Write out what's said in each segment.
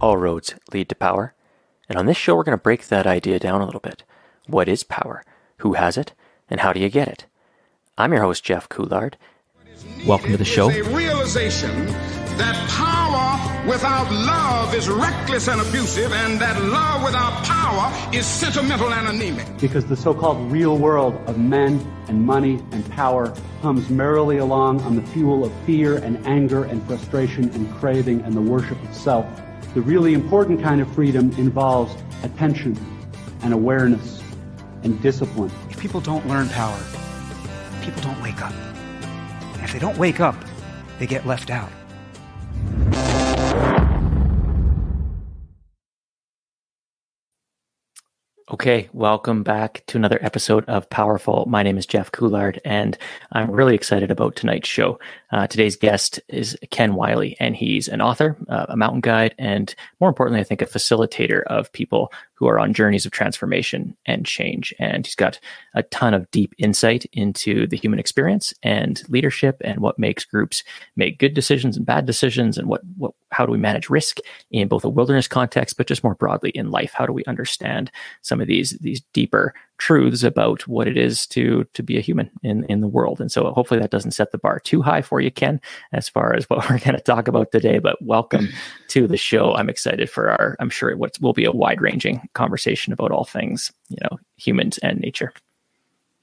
all roads lead to power. And on this show, we're going to break that idea down a little bit. What is power? Who has it? And how do you get it? I'm your host, Jeff Coulard. Welcome to the show. a realization that power without love is reckless and abusive, and that love without power is sentimental and anemic. because the so-called real world of men and money and power hums merrily along on the fuel of fear and anger and frustration and craving and the worship of self. The really important kind of freedom involves attention and awareness and discipline. If people don't learn power, people don't wake up. And if they don't wake up, they get left out. Okay, welcome back to another episode of Powerful. My name is Jeff Coulard, and I'm really excited about tonight's show. Uh, today's guest is Ken Wylie, and he's an author, uh, a mountain guide, and more importantly, I think a facilitator of people who are on journeys of transformation and change. And he's got a ton of deep insight into the human experience and leadership and what makes groups make good decisions and bad decisions and what, what how do we manage risk in both a wilderness context, but just more broadly in life. How do we understand some of these these deeper truths about what it is to to be a human in in the world. And so hopefully that doesn't set the bar too high for you, Ken, as far as what we're going to talk about today. But welcome to the show. I'm excited for our. I'm sure what will be a wide ranging conversation about all things you know humans and nature.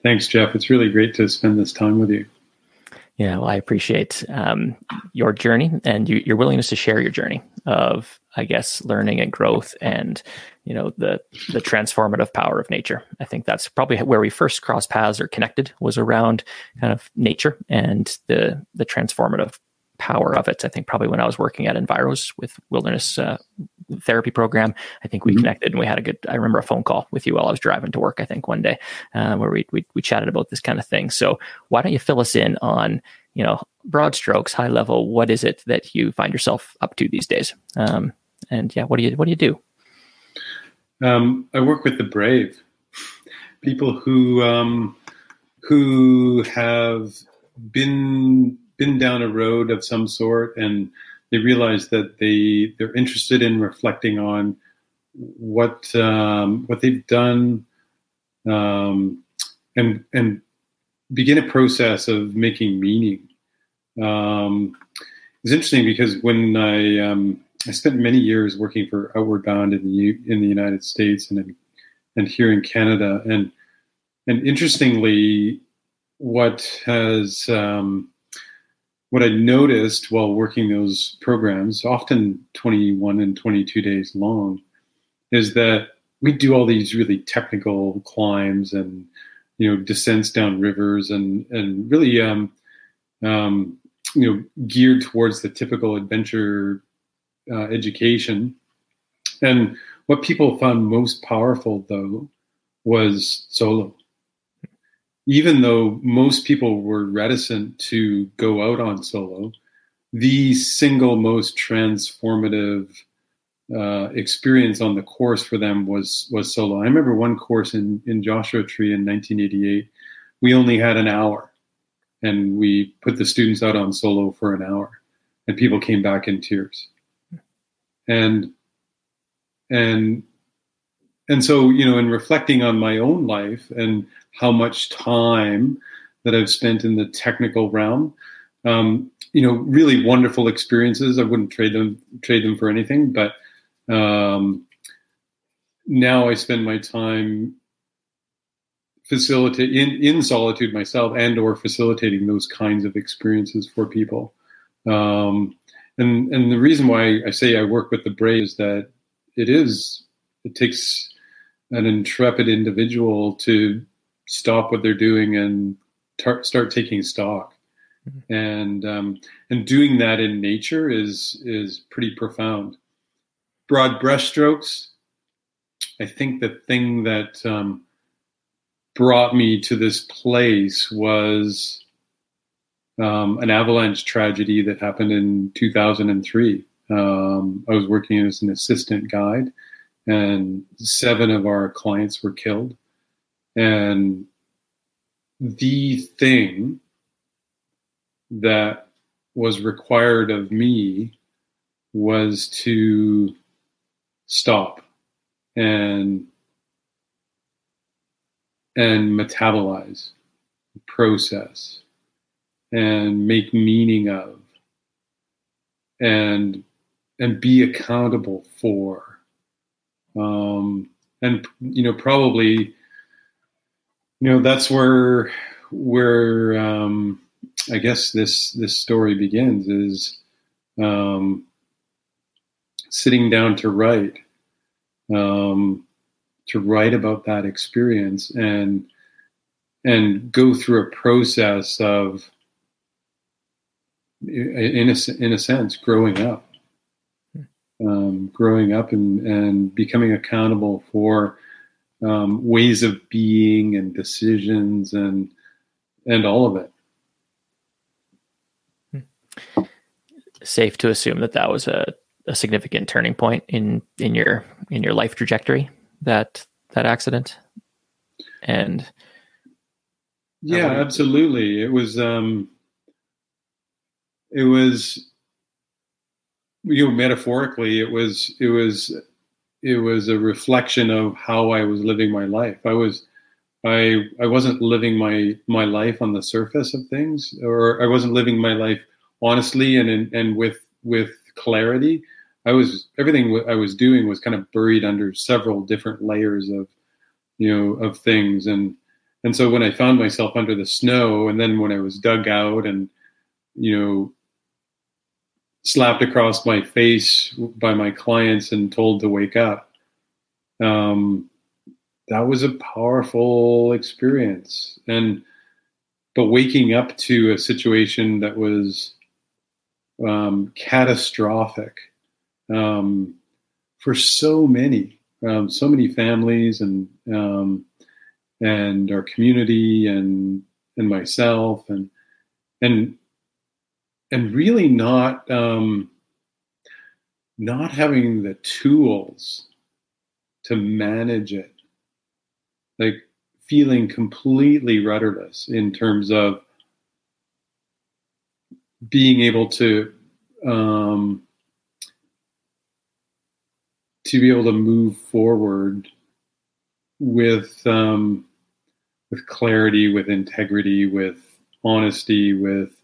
Thanks, Jeff. It's really great to spend this time with you. Yeah, well, I appreciate um, your journey and you, your willingness to share your journey of, I guess, learning and growth, and you know the the transformative power of nature. I think that's probably where we first crossed paths or connected was around kind of nature and the the transformative power of it. I think probably when I was working at Enviros with wilderness uh, therapy program, I think we mm-hmm. connected and we had a good. I remember a phone call with you while I was driving to work. I think one day uh, where we, we we chatted about this kind of thing. So why don't you fill us in on you know broad strokes, high level? What is it that you find yourself up to these days? Um, and yeah, what do you what do you do? Um, I work with the brave, people who um, who have been been down a road of some sort and they realize that they they're interested in reflecting on what um, what they've done um, and and begin a process of making meaning. Um, it's interesting because when I um, I spent many years working for Outward Bound in the in the United States and in, and here in Canada and and interestingly, what has um, what I noticed while working those programs, often 21 and 22 days long, is that we do all these really technical climbs and you know descents down rivers and and really um, um, you know geared towards the typical adventure uh, education. And what people found most powerful though was solo even though most people were reticent to go out on solo, the single most transformative uh, experience on the course for them was was solo. I remember one course in in Joshua Tree in 1988. We only had an hour, and we put the students out on solo for an hour, and people came back in tears. And and and so you know in reflecting on my own life and how much time that i've spent in the technical realm um, you know really wonderful experiences. I wouldn't trade them trade them for anything but um, now i spend my time facilitate in, in solitude myself and or facilitating those kinds of experiences for people. Um, and and the reason why i say i work with the brave is that it is it takes an intrepid individual to stop what they're doing and tar- start taking stock. Mm-hmm. And um, and doing that in nature is is pretty profound. Broad brushstrokes. I think the thing that um, brought me to this place was um, an avalanche tragedy that happened in 2003. Um, I was working as an assistant guide, and seven of our clients were killed. And the thing that was required of me was to stop and and metabolize, process, and make meaning of, and and be accountable for, um, and you know probably, you know that's where where um, I guess this this story begins is um, sitting down to write um, to write about that experience and and go through a process of in a, in a sense growing up um, growing up and, and becoming accountable for um, ways of being and decisions and and all of it. Safe to assume that that was a, a significant turning point in in your in your life trajectory that that accident? And yeah absolutely. It was um it was you know metaphorically it was it was it was a reflection of how i was living my life. I was i i wasn't living my my life on the surface of things or i wasn't living my life honestly and and, and with with clarity. I was everything I was doing was kind of buried under several different layers of you know of things. And and so when I found myself under the snow and then when I was dug out and you know slapped across my face by my clients and told to wake up. Um, that was a powerful experience. And but waking up to a situation that was um, catastrophic um, for so many, um, so many families and um, and our community and and myself and and and really not um, not having the tools to manage it, like feeling completely rudderless in terms of being able to um, to be able to move forward with um, with clarity, with integrity, with honesty, with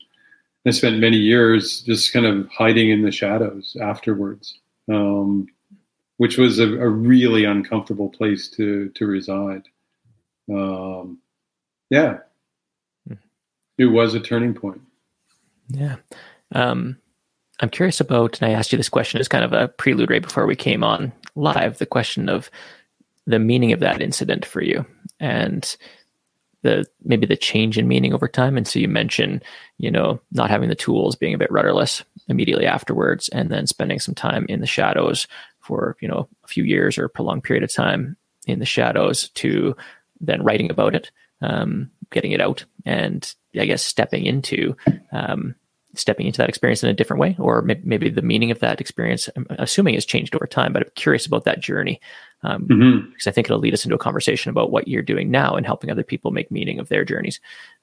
I spent many years just kind of hiding in the shadows afterwards, um, which was a, a, really uncomfortable place to to reside. Um, yeah, hmm. it was a turning point. Yeah. Um, I'm curious about, and I asked you this question as kind of a prelude right before we came on live, the question of the meaning of that incident for you and the maybe the change in meaning over time. And so you mentioned, you know, not having the tools, being a bit rudderless immediately afterwards, and then spending some time in the shadows for, you know, a few years or a prolonged period of time in the shadows to then writing about it, um, getting it out, and I guess stepping into um, stepping into that experience in a different way, or maybe the meaning of that experience, I'm assuming has changed over time. But I'm curious about that journey um, mm-hmm. because I think it'll lead us into a conversation about what you're doing now and helping other people make meaning of their journeys.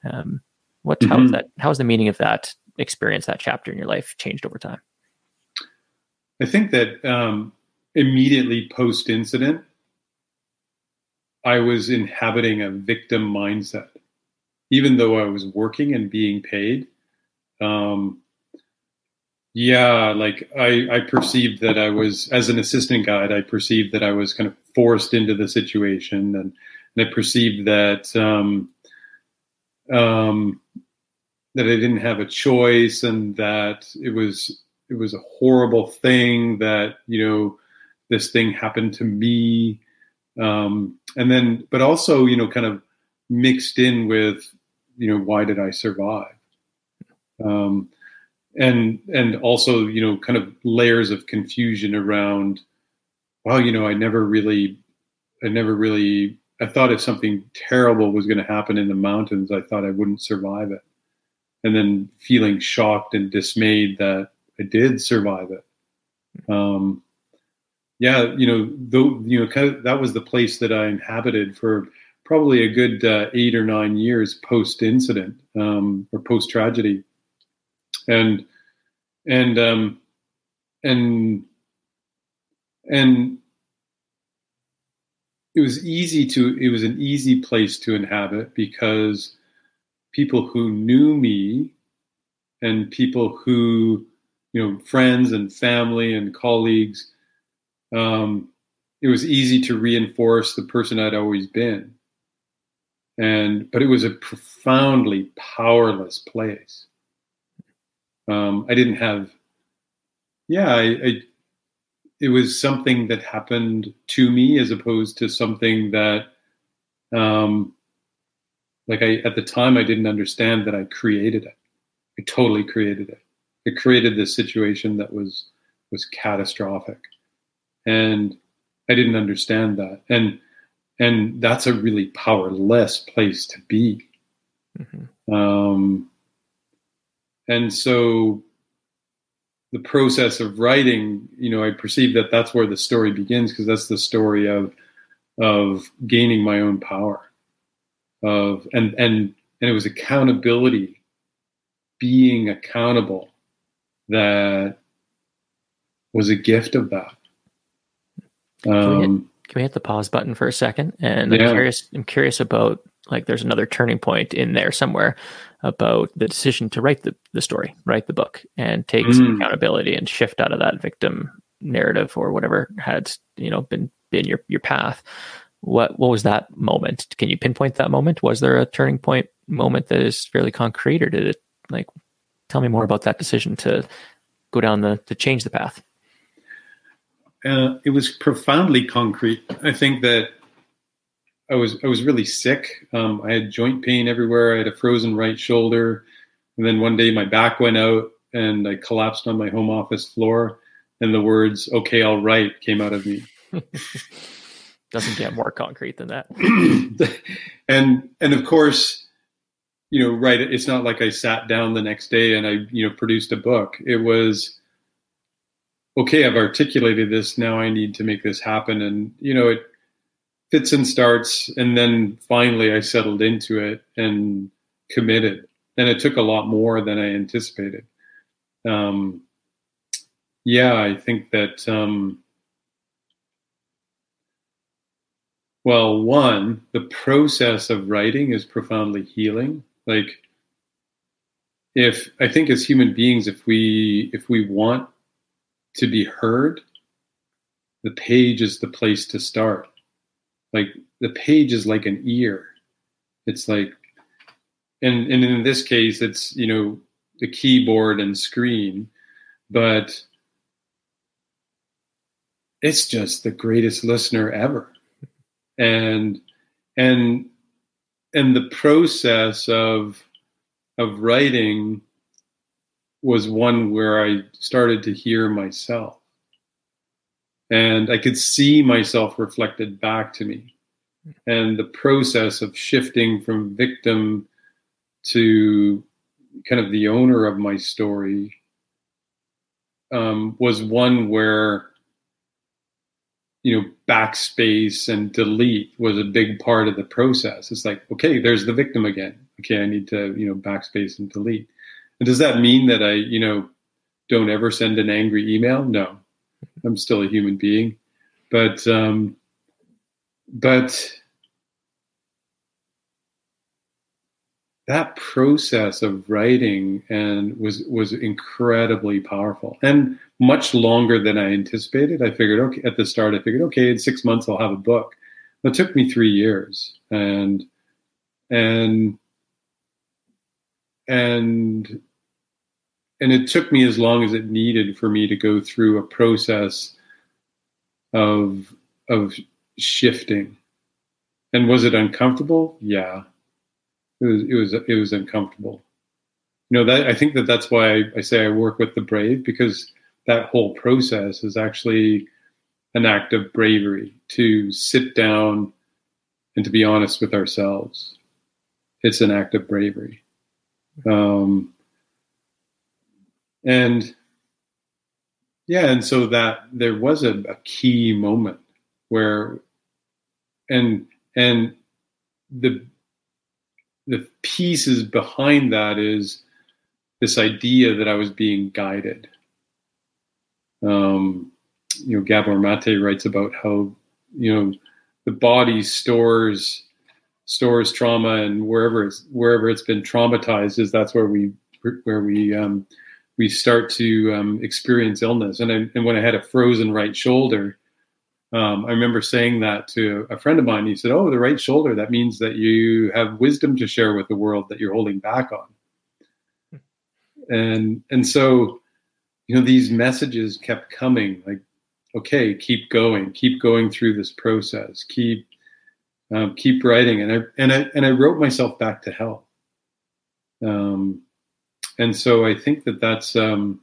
Um, what mm-hmm. how is that? How has the meaning of that experience, that chapter in your life, changed over time? I think that um, immediately post incident, I was inhabiting a victim mindset, even though I was working and being paid um, yeah, like I, I perceived that I was, as an assistant guide, I perceived that I was kind of forced into the situation, and, and I perceived that um, um, that I didn't have a choice, and that it was it was a horrible thing that you know this thing happened to me, um, and then but also you know kind of mixed in with you know why did I survive? Um, and and also you know kind of layers of confusion around well you know i never really i never really i thought if something terrible was going to happen in the mountains i thought i wouldn't survive it. And then feeling shocked and dismayed that i did survive it. Um, yeah you know though you know kind of that was the place that i inhabited for probably a good uh, eight or nine years post incident um, or post tragedy and and um, and and it was easy to it was an easy place to inhabit because people who knew me and people who you know friends and family and colleagues um, it was easy to reinforce the person i'd always been. And but it was a profoundly powerless place um, i didn't have yeah I, I it was something that happened to me as opposed to something that um like i at the time i didn't understand that i created it. I totally created it. It created this situation that was was catastrophic. And i didn't understand that. And and that's a really powerless place to be. Mm-hmm. um and so the process of writing, you know, I perceive that that's where the story begins because that's the story of of gaining my own power, of and and and it was accountability, being accountable, that was a gift of that. Um, can, we hit, can we hit the pause button for a second? And yeah. I'm curious. I'm curious about like there's another turning point in there somewhere about the decision to write the, the story, write the book, and take mm. some accountability and shift out of that victim narrative or whatever had you know been been your your path. What what was that moment? Can you pinpoint that moment? Was there a turning point moment that is fairly concrete, or did it like tell me more about that decision to go down the to change the path? Uh, it was profoundly concrete. I think that I was I was really sick. Um, I had joint pain everywhere. I had a frozen right shoulder, and then one day my back went out and I collapsed on my home office floor, and the words "Okay, I'll write" came out of me. Doesn't get more concrete than that. and and of course, you know, right. It's not like I sat down the next day and I you know produced a book. It was okay. I've articulated this. Now I need to make this happen, and you know it fits and starts, and then finally I settled into it and committed. And it took a lot more than I anticipated. Um, yeah, I think that. Um, well, one, the process of writing is profoundly healing. Like, if I think as human beings, if we if we want to be heard, the page is the place to start like the page is like an ear. It's like, and and in this case, it's you know the keyboard and screen, but it's just the greatest listener ever, and and and the process of of writing was one where I started to hear myself and I could see myself reflected back to me. And the process of shifting from victim to kind of the owner of my story um, was one where you know backspace and delete was a big part of the process. It's like okay there's the victim again. Okay i need to you know backspace and delete. And does that mean that i you know don't ever send an angry email? No I'm still a human being, but um, but that process of writing and was was incredibly powerful and much longer than I anticipated. I figured okay at the start. I figured okay in six months I'll have a book. It took me three years and and and and it took me as long as it needed for me to go through a process of of shifting. And was it uncomfortable? Yeah, it was. It was. It was uncomfortable. You know that I think that that's why I, say I work with the brave because that whole process is actually an act of bravery to sit down and to be honest with ourselves. It's an act of bravery. Um, and yeah and so that there was a, a key moment where and and the the pieces behind that is this idea that I was being guided. Um, you know, Gabor Mate writes about how you know the body stores stores trauma and wherever it's wherever it's been traumatized is that's where we where we um, we start to um, experience illness. And I, and when I had a frozen right shoulder um, I remember saying that to a friend of mine. He said oh the right shoulder that means that you have wisdom to share with the world that you're holding back on. And and so you know these messages kept coming like okay keep going keep going through this process keep um, keep writing. And I and I and I wrote myself back to health um, and so I think that that's um,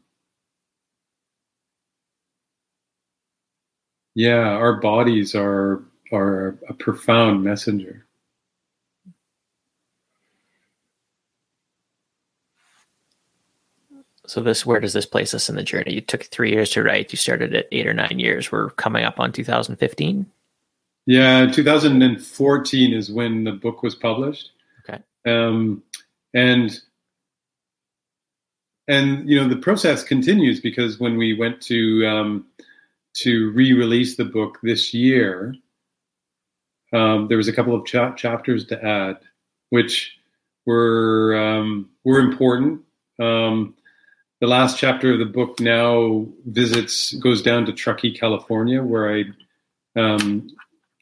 yeah our bodies are are a profound messenger So this, where does this place us in the journey? You took three years to write. You started at eight or nine years. We're coming up on 2015. Yeah, 2014 is when the book was published. Okay. Um, and and you know the process continues because when we went to um, to re-release the book this year, um, there was a couple of cha- chapters to add, which were um, were important. Um, the last chapter of the book now visits goes down to Truckee, California, where I um,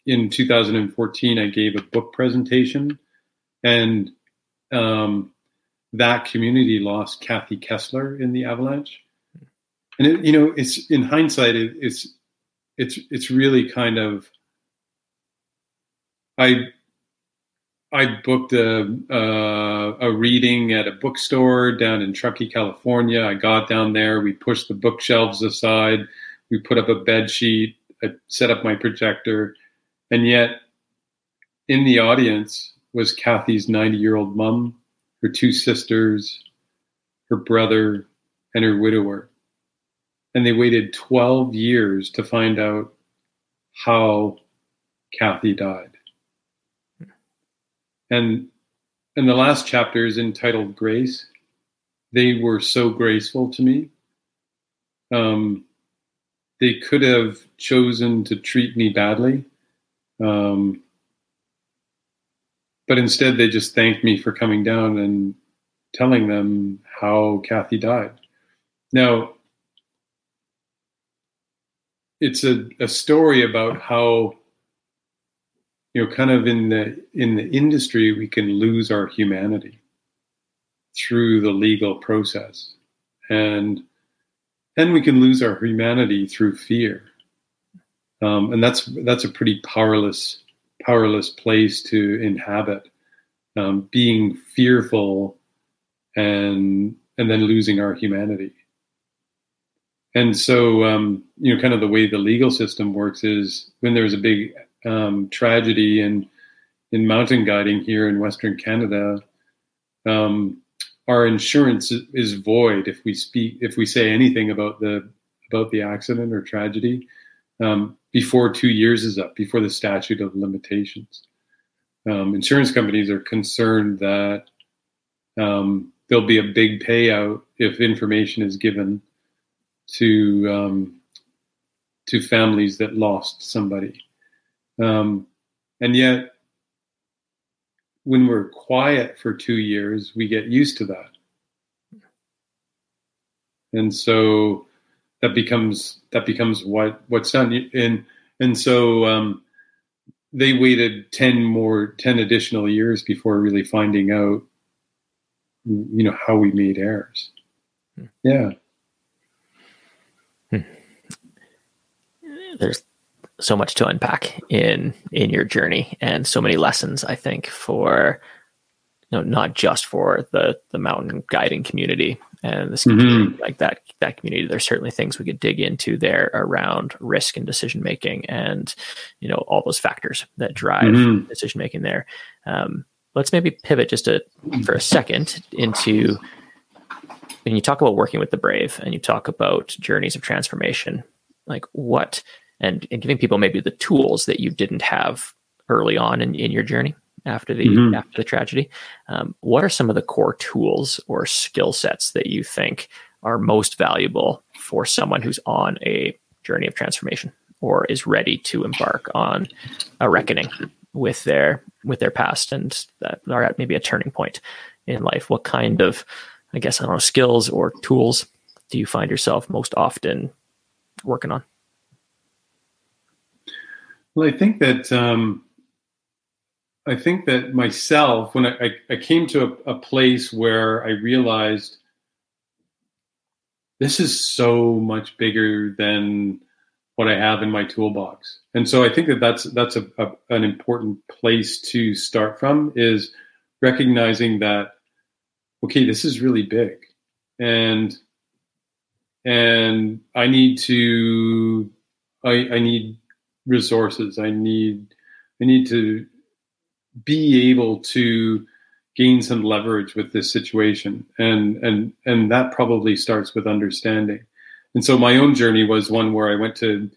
in 2014 I gave a book presentation, and um, that community lost Kathy Kessler in the avalanche. And it, you know, it's in hindsight, it, it's it's it's really kind of I I booked a, a reading at a bookstore down in Truckee, California. I got down there. We pushed the bookshelves aside. We put up a bed sheet. I set up my projector, and yet in the audience was Kathy's 90 year old mom, her two sisters, her brother, and her widower. And they waited 12 years to find out how Kathy died. And and the last chapter is entitled grace. They were so graceful to me. Um, they could have chosen to treat me badly. Um, but instead they just thanked me for coming down and telling them how kathy died. Now it's a, a story about how you know, kind of in the in the industry, we can lose our humanity through the legal process, and then we can lose our humanity through fear, um, and that's that's a pretty powerless powerless place to inhabit, um, being fearful, and and then losing our humanity. And so, um, you know, kind of the way the legal system works is when there's a big um, tragedy in in mountain guiding here in Western Canada, um, our insurance is void if we speak if we say anything about the about the accident or tragedy um, before two years is up, before the statute of limitations. Um, insurance companies are concerned that um, there'll be a big payout if information is given to um, to families that lost somebody. Um, and yet, when we're quiet for two years, we get used to that. And so that becomes that becomes what what's done. And and so um, they waited ten more ten additional years before really finding out, you know, how we made errors. Hmm. Yeah. Hmm. There's so much to unpack in in your journey and so many lessons i think for you know not just for the the mountain guiding community and this mm-hmm. like that that community there's certainly things we could dig into there around risk and decision making and you know all those factors that drive mm-hmm. decision making there um, let's maybe pivot just a, for a second into when you talk about working with the brave and you talk about journeys of transformation like what and, and giving people maybe the tools that you didn't have early on in, in your journey after the mm-hmm. after the tragedy. Um, what are some of the core tools or skill sets that you think are most valuable for someone who's on a journey of transformation or is ready to embark on a reckoning with their with their past and that are at maybe a turning point in life what kind of i guess i don't know skills or tools do you find yourself most often working on well i think that um, i think that myself when i, I came to a, a place where i realized this is so much bigger than what I have in my toolbox. And so I think that that's that's a, a, an important place to start from is recognizing that okay, this is really big, and and I need to I, I need resources. I need I need to be able to gain some leverage with this situation, and and and that probably starts with understanding. And so my own journey was one where I went to,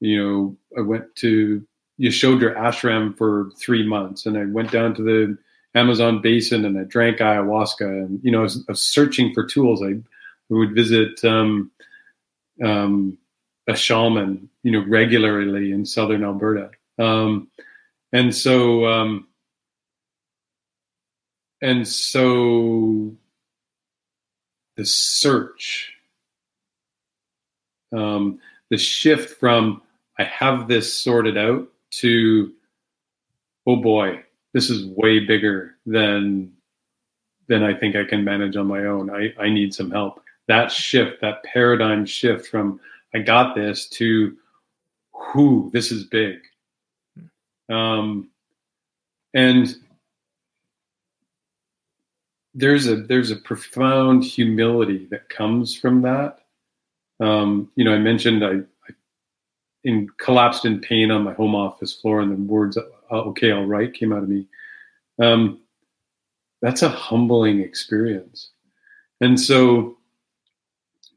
you know, I went to Yashodhara Ashram for three months, and I went down to the Amazon basin and I drank ayahuasca, and you know, I was, I was searching for tools. I, would visit um, um, a shaman, you know, regularly in southern Alberta, um, and so um, and so the search um, the shift from I have this sorted out to oh boy, this is way bigger than than I think I can manage on my own. I, I need some help. That shift, that paradigm shift from I got this to who this is big. Um, and there's a there's a profound humility that comes from that um, you know, I mentioned I, I, in collapsed in pain on my home office floor, and the words uh, "Okay, all right" came out of me. Um, that's a humbling experience, and so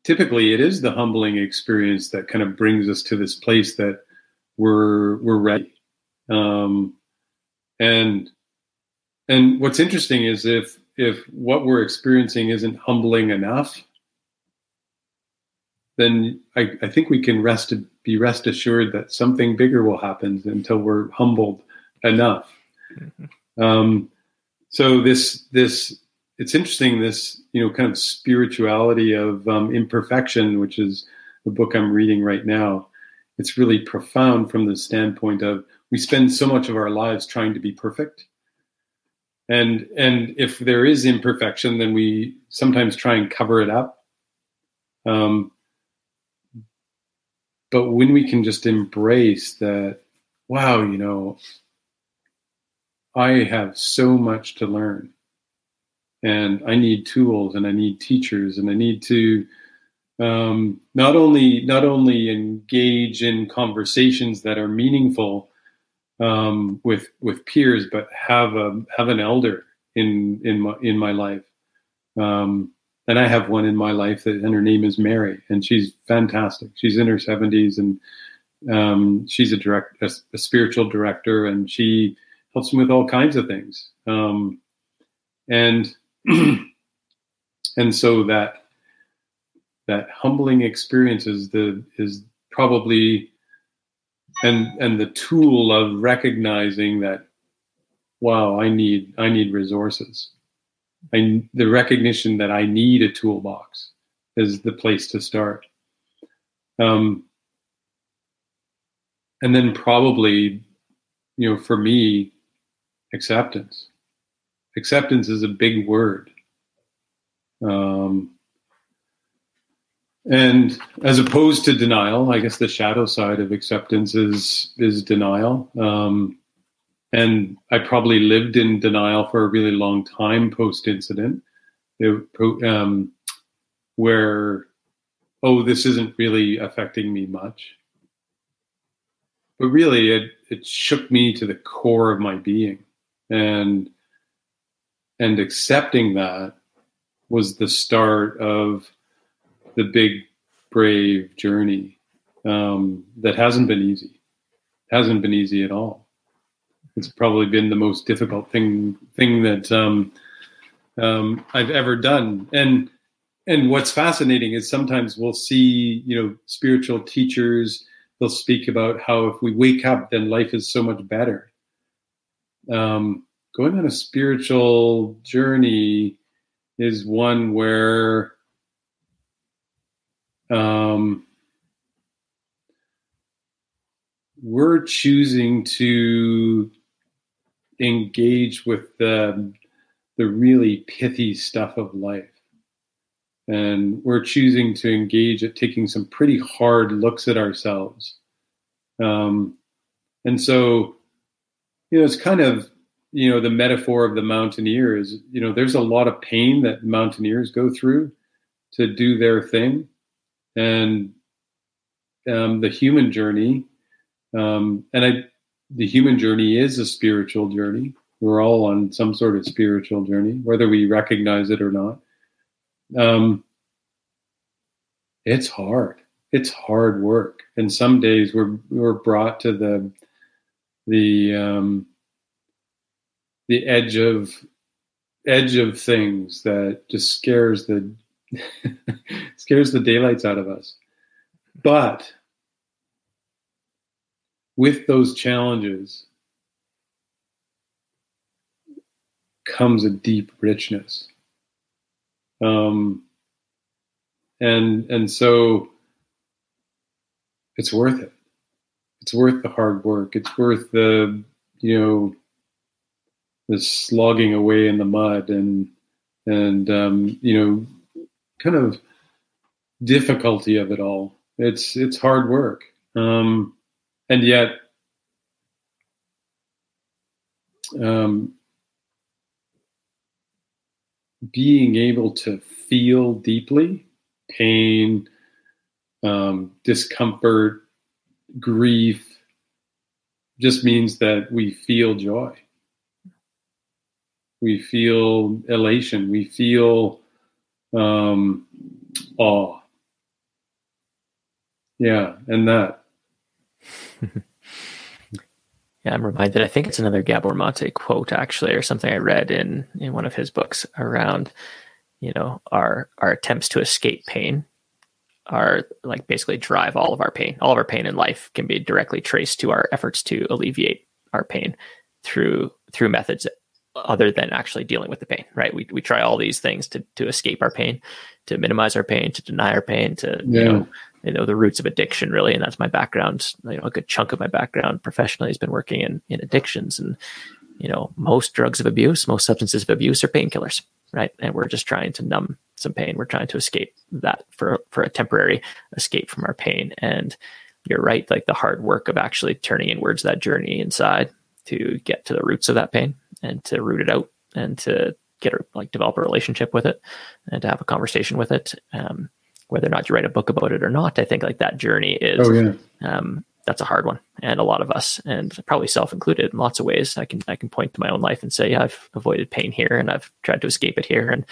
typically it is the humbling experience that kind of brings us to this place that we're we're ready. Um, and and what's interesting is if if what we're experiencing isn't humbling enough, then I, I think we can rest be rest assured that something bigger will happen until we're humbled enough. Mm-hmm. Um, so this this it's interesting this you know kind of spirituality of um, imperfection, which is the book I'm reading right now. It's really profound from the standpoint of we spend so much of our lives trying to be perfect, and and if there is imperfection, then we sometimes try and cover it up. Um, but when we can just embrace that wow you know i have so much to learn and i need tools and i need teachers and i need to um, not only not only engage in conversations that are meaningful um, with with peers, but have a have an elder in in my in my life. Um, and I have one in my life that, and her name is Mary, and she's fantastic. She's in her seventies, and um, she's a direct, a, a, spiritual director, and she helps me with all kinds of things. Um, and and so that that humbling experience is the is probably and and the tool of recognizing that wow i need i need resources I, the recognition that I need a toolbox is the place to start. Um, and then probably, you know, for me, acceptance. Acceptance is a big word. Um, and as opposed to denial, I guess the shadow side of acceptance is is denial. Um, and I probably lived in denial for a really long time post incident, um, where, oh, this isn't really affecting me much. But really, it, it shook me to the core of my being. And, and accepting that was the start of the big, brave journey um, that hasn't been easy. Hasn't been easy at all it's probably been the most difficult thing thing that um, um, I've ever done. And and what's fascinating is sometimes we'll see you know spiritual teachers they'll speak about how if we wake up, then life is so much better. Um, going on a spiritual journey is one where um, we're choosing to engage with the the really pithy stuff of life. And we're choosing to engage at taking some pretty hard looks at ourselves. Um, and so, you know, it's kind of, you know, the metaphor of the mountaineer is, you know, there's a lot of pain that mountaineers go through to do their thing. And um, the human journey, um, and I, the human journey is a spiritual journey we're all on some sort of spiritual journey, whether we recognize it or not. Um, it's hard. It's hard work, and some days we're we're brought to the the um, the edge of edge of things that just scares the scares the daylights out of us. But with those challenges, comes a deep richness. Um, and and so it's worth it. It's worth the hard work. It's worth the you know the slogging away in the mud and and um, you know kind of difficulty of it all. It's it's hard work, um, and yet um, being able to feel deeply pain, um, discomfort, grief, just means that we feel joy. We feel elation. We feel um, awe. Yeah, and that. Yeah, I'm reminded. I think it's another Gabor Mate quote, actually, or something I read in in one of his books around, you know, our our attempts to escape pain are like basically drive all of our pain. All of our pain in life can be directly traced to our efforts to alleviate our pain through through methods other than actually dealing with the pain. Right? We we try all these things to to escape our pain, to minimize our pain, to deny our pain, to yeah. you know you know the roots of addiction really and that's my background you know a good chunk of my background professionally has been working in in addictions and you know most drugs of abuse most substances of abuse are painkillers right and we're just trying to numb some pain we're trying to escape that for for a temporary escape from our pain and you're right like the hard work of actually turning inwards that journey inside to get to the roots of that pain and to root it out and to get a, like develop a relationship with it and to have a conversation with it um, whether or not you write a book about it or not, I think like that journey is, oh, yeah. um, that's a hard one. And a lot of us, and probably self included in lots of ways, I can, I can point to my own life and say, yeah, I've avoided pain here and I've tried to escape it here. And,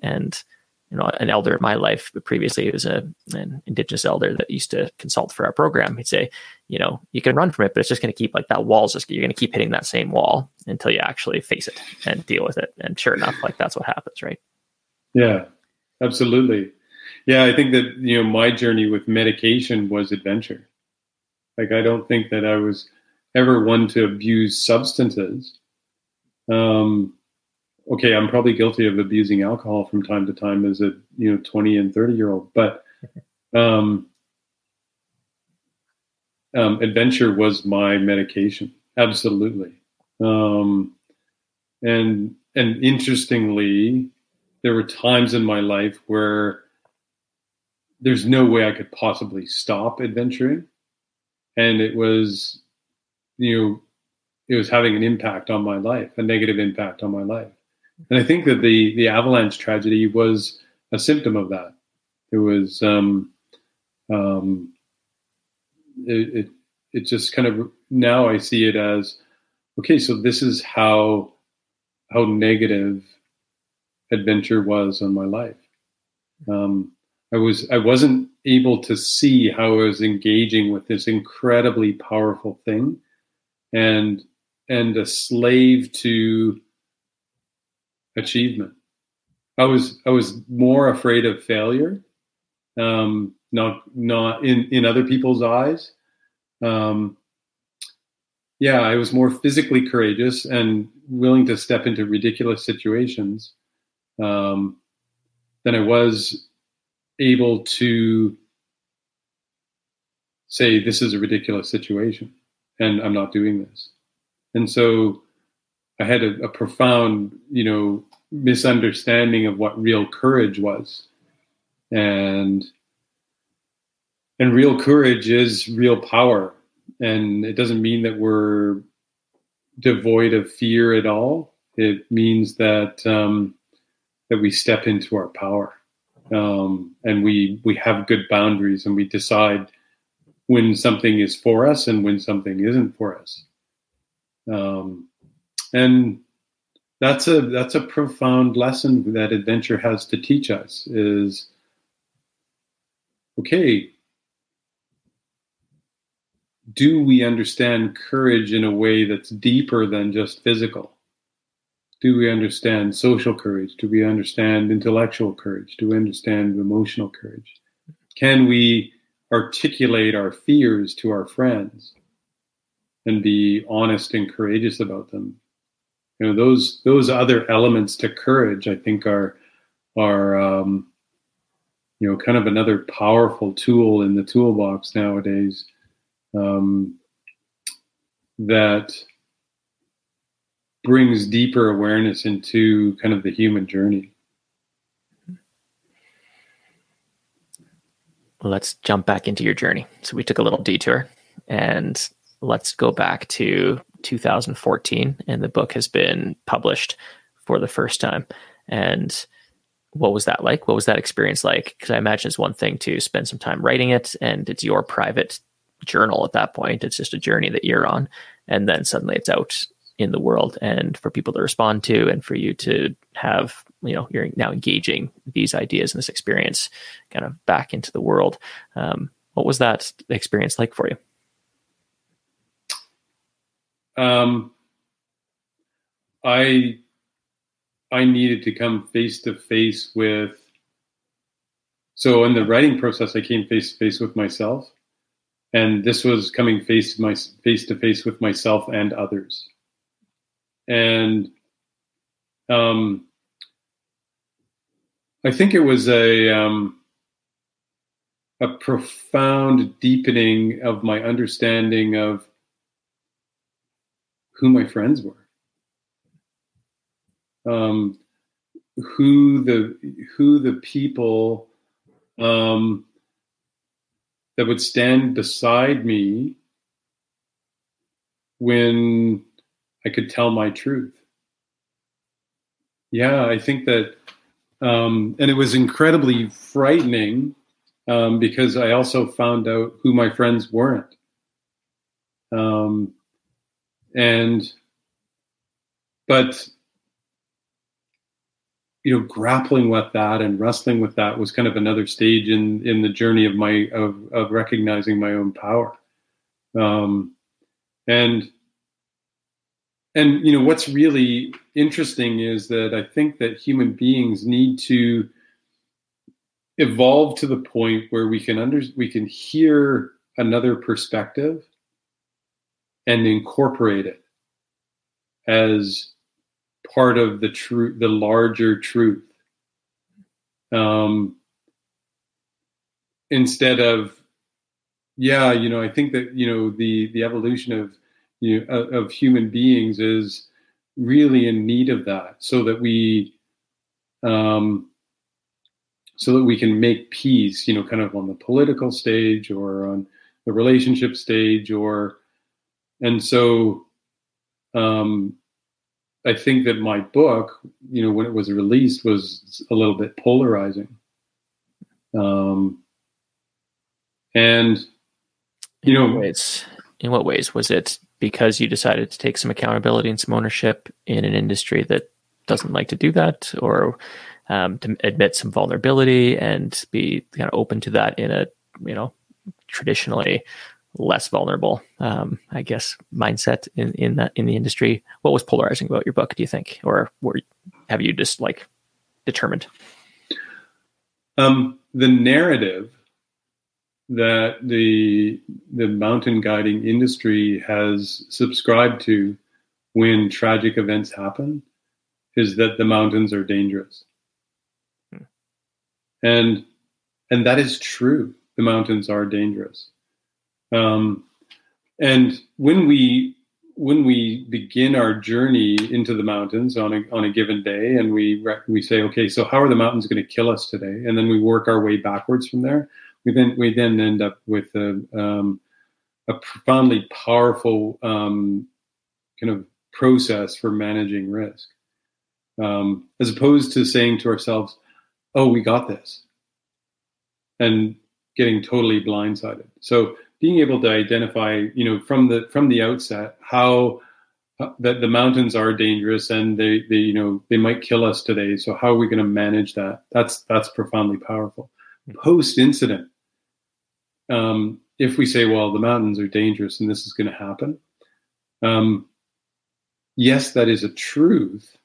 and, you know, an elder in my life previously was a, an indigenous elder that used to consult for our program. He'd say, you know, you can run from it, but it's just going to keep like that wall's just, you're going to keep hitting that same wall until you actually face it and deal with it. And sure enough, like that's what happens, right? Yeah, absolutely. Yeah, I think that you know my journey with medication was adventure. Like I don't think that I was ever one to abuse substances. Um, okay, I'm probably guilty of abusing alcohol from time to time as a you know 20 and 30 year old, but um, um, adventure was my medication, absolutely. Um, and and interestingly, there were times in my life where there's no way I could possibly stop adventuring. And it was, you know, it was having an impact on my life, a negative impact on my life. And I think that the the avalanche tragedy was a symptom of that. It was um, um, it, it it just kind of now I see it as okay, so this is how how negative adventure was on my life. Um, I was I wasn't able to see how I was engaging with this incredibly powerful thing, and and a slave to achievement. I was I was more afraid of failure, um, not not in in other people's eyes, um, yeah, I was more physically courageous and willing to step into ridiculous situations um, than I was able to say, this is a ridiculous situation and I'm not doing this. And so I had a, a profound, you know, misunderstanding of what real courage was. And and real courage is real power. And it doesn't mean that we're devoid of fear at all. It means that um, that we step into our power. Um, and we we have good boundaries and we decide when something is for us and when something isn't for us. Um, and that's a that's a profound lesson that adventure has to teach us is okay do we understand courage in a way that's deeper than just physical? Do we understand social courage? Do we understand intellectual courage? Do we understand emotional courage? Can we articulate our fears to our friends and be honest and courageous about them? You know, those those other elements to courage, I think, are are um, you know kind of another powerful tool in the toolbox nowadays um, that brings deeper awareness into kind of the human journey. Let's jump back into your journey. So we took a little detour and let's go back to 2014 and the book has been published for the first time. And what was that like? What was that experience like? Because I imagine it's one thing to spend some time writing it and it's your private journal at that point. It's just a journey that you're on. And then suddenly it's out in the world and for people to respond to and for you to have, you know, you're now engaging these ideas and this experience kind of back into the world. Um, what was that experience like for you? Um, I I needed to come face to face with. So in the writing process, I came face to face with myself, and this was coming face to my face to face with myself and others. And um, i think it was a um, a profound deepening of my understanding of who my friends were. Um, who the who the people um, that would stand beside me when I could tell my truth. Yeah, I think that, um, and it was incredibly frightening um, because I also found out who my friends weren't. Um, and, but you know, grappling with that and wrestling with that was kind of another stage in in the journey of my of of recognizing my own power. Um, and and you know what's really interesting is that I think that human beings need to evolve to the point where we can under we can hear another perspective and incorporate it as part of the truth, the larger truth. Um, instead of, yeah, you know, I think that you know the the evolution of you know of, of human beings is really in need of that, so that we, um, so that we can make peace, you know, kind of on the political stage or on the relationship stage, or, and so, um, I think that my book, you know, when it was released, was a little bit polarizing. Um, and you know, in what ways, in what ways? Was it because you decided to take some accountability and some ownership in an industry that doesn't like to do that, or um, to admit some vulnerability and be kind of open to that in a you know traditionally less vulnerable, um, I guess, mindset in in that in the industry. What was polarizing about your book? Do you think, or were have you just like determined? Um, the narrative that the the mountain guiding industry has subscribed to when tragic events happen is that the mountains are dangerous. Hmm. And and that is true. The mountains are dangerous. Um, and when we when we begin our journey into the mountains on a on a given day, and we we say, okay, so how are the mountains going to kill us today? And then we work our way backwards from there. We then we then end up with a um, a profoundly powerful um, kind of process for managing risk, um, as opposed to saying to ourselves, "Oh, we got this," and getting totally blindsided. So being able to identify, you know, from the from the outset how uh, that the mountains are dangerous and they, they you know they might kill us today. So how are we going to manage that? That's that's profoundly powerful. Hmm. Post incident, um, if we say, well, the mountains are dangerous and this is going to happen, um, yes, that is a truth,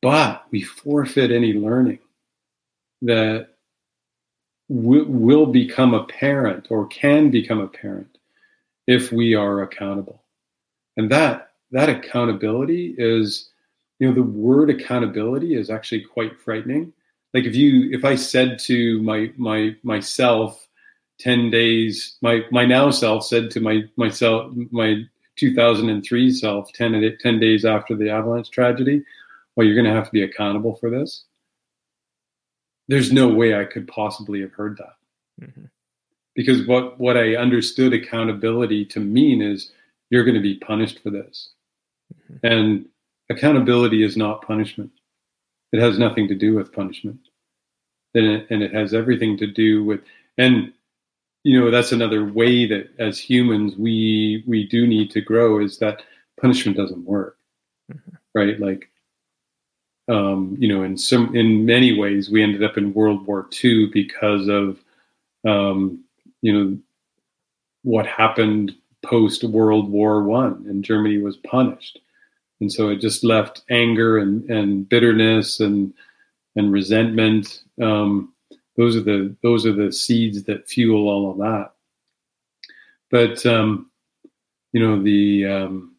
but we forfeit any learning that will become apparent or can become apparent if we are accountable. And that that accountability is, you know, the word accountability is actually quite frightening. Like if you if I said to my my myself 10 days, my my now self said to my myself my 2003 self 10, 10 days after the avalanche tragedy, well, you're going to have to be accountable for this there's no way I could possibly have heard that. Mm-hmm. Because what, what I understood accountability to mean is you're going to be punished for this. Mm-hmm. And accountability is not punishment. It has nothing to do with punishment. And it, and it has everything to do with, and you know, that's another way that as humans, we, we do need to grow is that punishment doesn't work. Mm-hmm. Right. Like um, you know, in some in many ways, we ended up in World War II because of um, you know what happened post World War One, and Germany was punished, and so it just left anger and and bitterness and and resentment. Um, those are the those are the seeds that fuel all of that. But um, you know the um,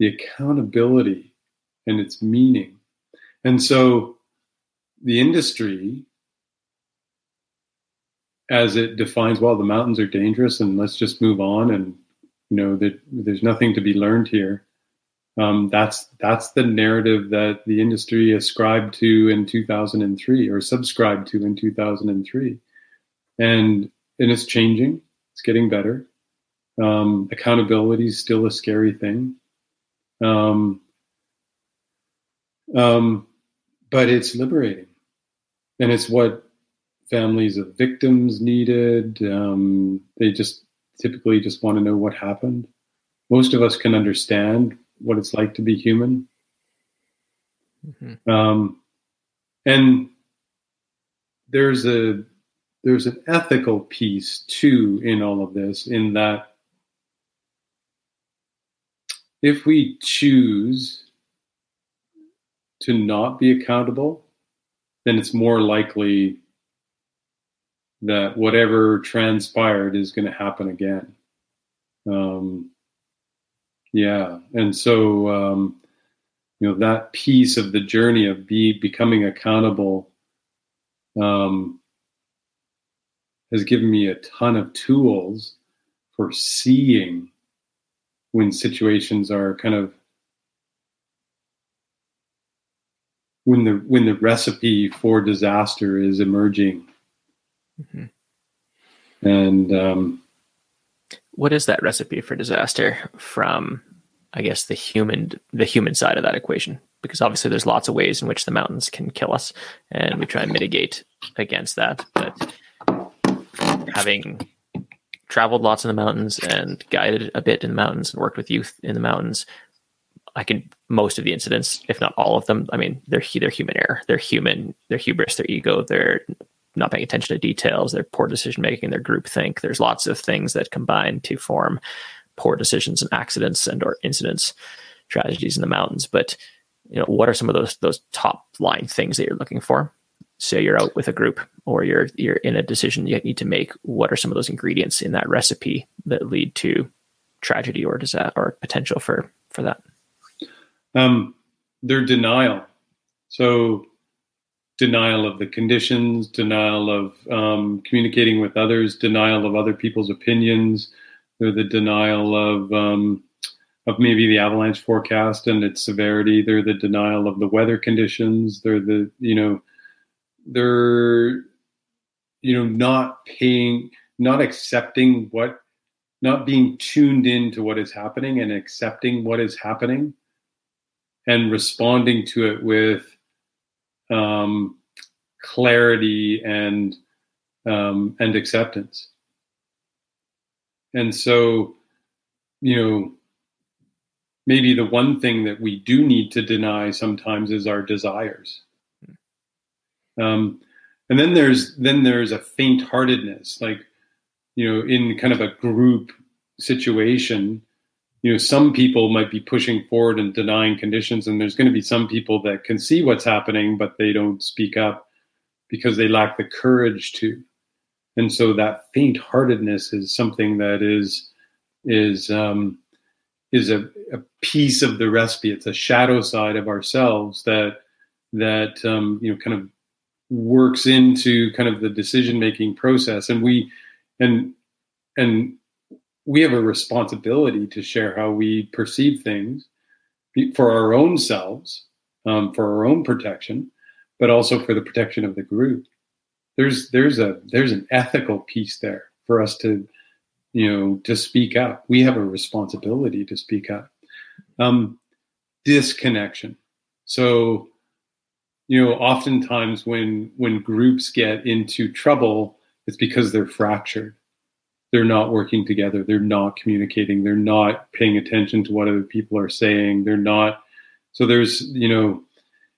the accountability and its meaning and so the industry, as it defines, well, the mountains are dangerous and let's just move on and, you know, that there's nothing to be learned here. Um, that's that's the narrative that the industry ascribed to in 2003 or subscribed to in 2003, and and it's changing. It's getting better. Um, accountability is still a scary thing. Um, um, but it's liberating, and it's what families of victims needed. Um, they just typically just want to know what happened. Most of us can understand what it's like to be human. Mm-hmm. Um, and there's a there's an ethical piece too in all of this, in that if we choose to not be accountable, then it's more likely that whatever transpired is going to happen again. Um, yeah, and so um, you know that piece of the journey of be becoming accountable um, has given me a ton of tools for seeing when situations are kind of when the when the recipe for disaster is emerging. Mm-hmm. And um, what is that recipe for disaster from? I guess the human the human side of that equation, because obviously there's lots of ways in which the mountains can kill us, and we try and mitigate against that. But having traveled lots in the mountains and guided a bit in the mountains and worked with youth in the mountains, I can most of the incidents, if not all of them. I mean, they're they're human error, they're human, they're hubris, their ego, they're not paying attention to details, their poor decision making, their group think. There's lots of things that combine to form poor decisions and accidents and or incidents, tragedies in the mountains. But you know, what are some of those those top line things that you're looking for? say you're out with a group or you're you're in a decision you need to make what are some of those ingredients in that recipe that lead to tragedy or disaster or potential for for that um, their denial. So denial of the conditions denial of um, communicating with others denial of other people's opinions they're the denial of um, of maybe the avalanche forecast and its severity they're the denial of the weather conditions they're the you know they're you know not paying not accepting what not being tuned into what is happening and accepting what is happening and responding to it with um, clarity and um, and acceptance and so you know maybe the one thing that we do need to deny sometimes is our desires um, and then there's then there's a faint-heartedness, like you know, in kind of a group situation. You know, some people might be pushing forward and denying conditions, and there's going to be some people that can see what's happening, but they don't speak up because they lack the courage to. And so that faint-heartedness is something that is is um, is a, a piece of the recipe. It's a shadow side of ourselves that that um, you know kind of works into kind of the decision making process and we and and we have a responsibility to share how we perceive things for our own selves um, for our own protection but also for the protection of the group. There's there's a there's an ethical piece there for us to you know to speak up. We have a responsibility to speak up. Um, disconnection. So you know oftentimes when when groups get into trouble it's because they're fractured they're not working together. They're not communicating. They're not paying attention to what other people are saying. They're not so there's you know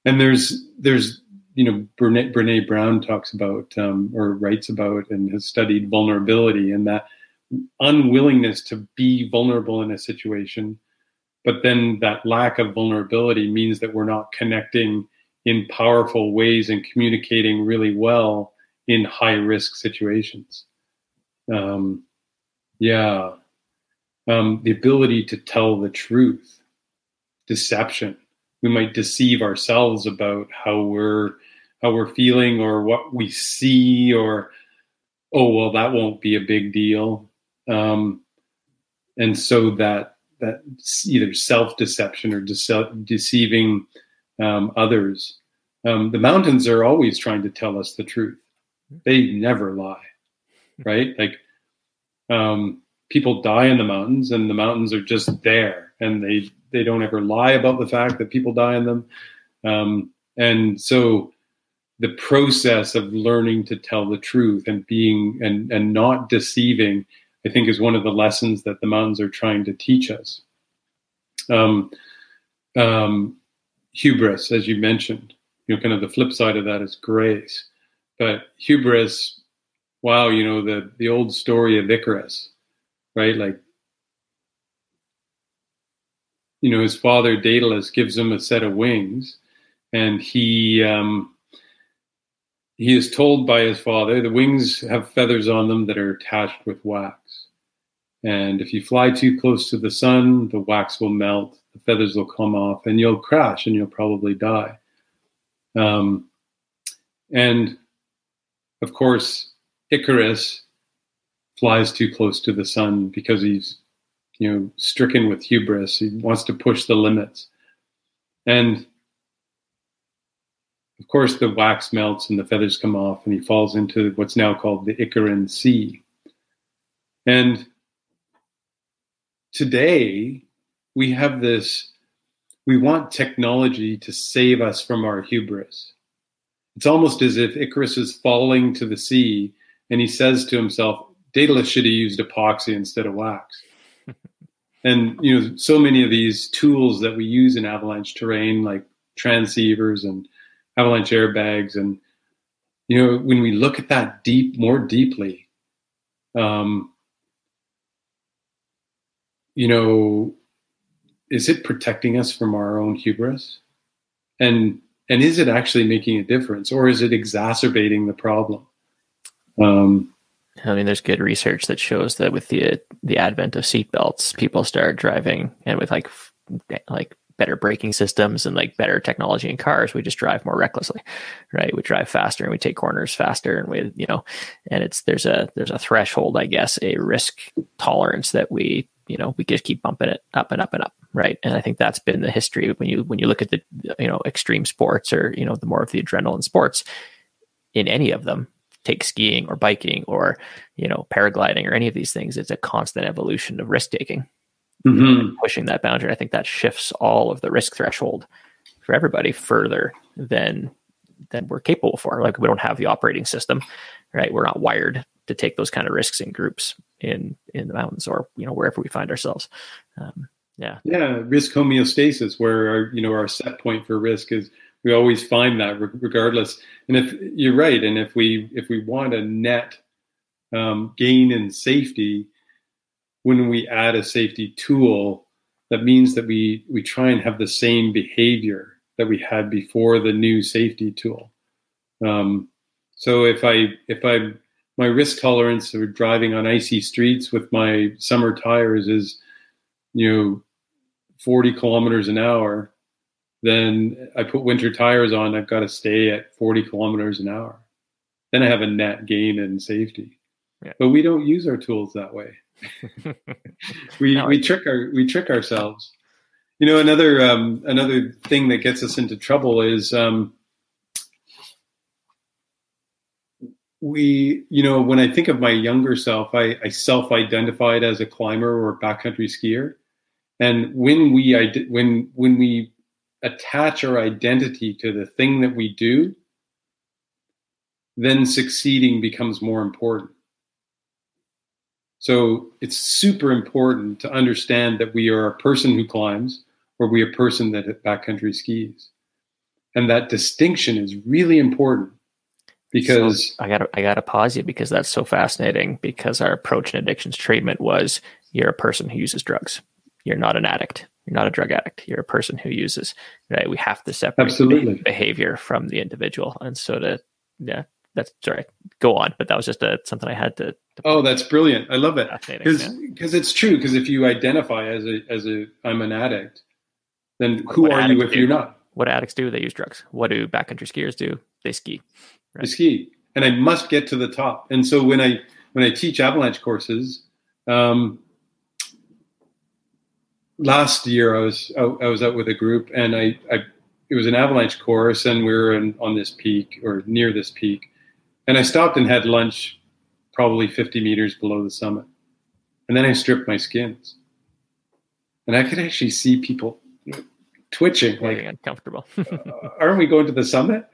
and there's there's you know Brené, Brené Brown talks about um, or writes about and has studied vulnerability and that unwillingness to be vulnerable in a situation but then that lack of vulnerability means that we're not connecting in powerful ways and communicating really well in high risk situations. Um, yeah. Um, the ability to tell the truth, deception. We might deceive ourselves about how we're how we're feeling or what we see or oh well that won't be a big deal um, and so that that either self deception or dece- deceiving um, others. Um, the mountains are always trying to tell us the truth. They never lie, right? Like um, people die in the mountains, and the mountains are just there, and they they don't ever lie about the fact that people die in them. Um, and so the process of learning to tell the truth and being and and not deceiving, I think, is one of the lessons that the mountains are trying to teach us. Um, um, hubris, as you mentioned. You know, kind of the flip side of that is grace. But hubris, wow, you know, the the old story of Icarus, right? Like, you know, his father Daedalus gives him a set of wings, and he um, he is told by his father the wings have feathers on them that are attached with wax. And if you fly too close to the sun, the wax will melt the feathers will come off and you'll crash and you'll probably die. Um, and of course, Icarus flies too close to the sun because he's, you know, stricken with hubris. He wants to push the limits. And of course, the wax melts and the feathers come off, and he falls into what's now called the Icarian Sea. And today, we have this we want technology to save us from our hubris. It's almost as if Icarus is falling to the sea and he says to himself, Daedalus should have used epoxy instead of wax. and you know, so many of these tools that we use in avalanche terrain, like transceivers and avalanche airbags, and you know, when we look at that deep, more deeply, um, you know, is it protecting us from our own hubris? And and is it actually making a difference or is it exacerbating the problem? Um, I mean, there's good research that shows that with the the advent of seatbelts, people start driving and with like like better braking systems and like better technology in cars, we just drive more recklessly, right? We drive faster and we take corners faster, and we you know, and it's there's a there's a threshold, I guess, a risk tolerance that we you know we just keep bumping it up and up and up, right? And I think that's been the history when you when you look at the you know extreme sports or you know the more of the adrenaline sports in any of them take skiing or biking or you know paragliding or any of these things. It's a constant evolution of risk taking. Mm-hmm. pushing that boundary i think that shifts all of the risk threshold for everybody further than than we're capable for. Like we don't have the operating system right? We're not wired to take those kind of risks in groups in in the mountains or you know wherever we find ourselves. Um, yeah. Yeah risk homeostasis where our you know our set point for risk is we always find that regardless. And if you're right, and if we if we want a net um, gain in safety, when we add a safety tool, that means that we we try and have the same behavior that we had before the new safety tool. Um, so if I if I my risk tolerance for driving on icy streets with my summer tires is you know 40 kilometers an hour then I put winter tires on. I've got to stay at 40 kilometers an hour. Then I have a net gain in safety. Yeah. But we don't use our tools that way. we no, we trick our we trick ourselves. You know, another um, another thing that gets us into trouble is um, we. You know, when I think of my younger self, I, I self-identified as a climber or backcountry skier, and when we when when we attach our identity to the thing that we do, then succeeding becomes more important. So it's super important to understand that we are a person who climbs or we a person that backcountry skis. And that distinction is really important because so I gotta I got to pause you because that's so fascinating because our approach in addictions treatment was you're a person who uses drugs. You're not an addict. You're not a drug addict. You're a person who uses. Right. We have to separate Absolutely. behavior from the individual, and so to yeah, that's sorry. Go on, but that was just a, something I had to. to oh, that's brilliant! I love it because because yeah. it's true. Because if you identify as a as a I'm an addict, then who what are you if do? you're not? What addicts do? They use drugs. What do backcountry skiers do? They ski. Right? They ski, and I must get to the top. And so when I when I teach avalanche courses, um, last year I was I was out with a group and I, I it was an avalanche course and we were in, on this peak or near this peak. And I stopped and had lunch probably 50 meters below the summit. And then I stripped my skins. And I could actually see people twitching like uncomfortable. Uh, aren't we going to the summit?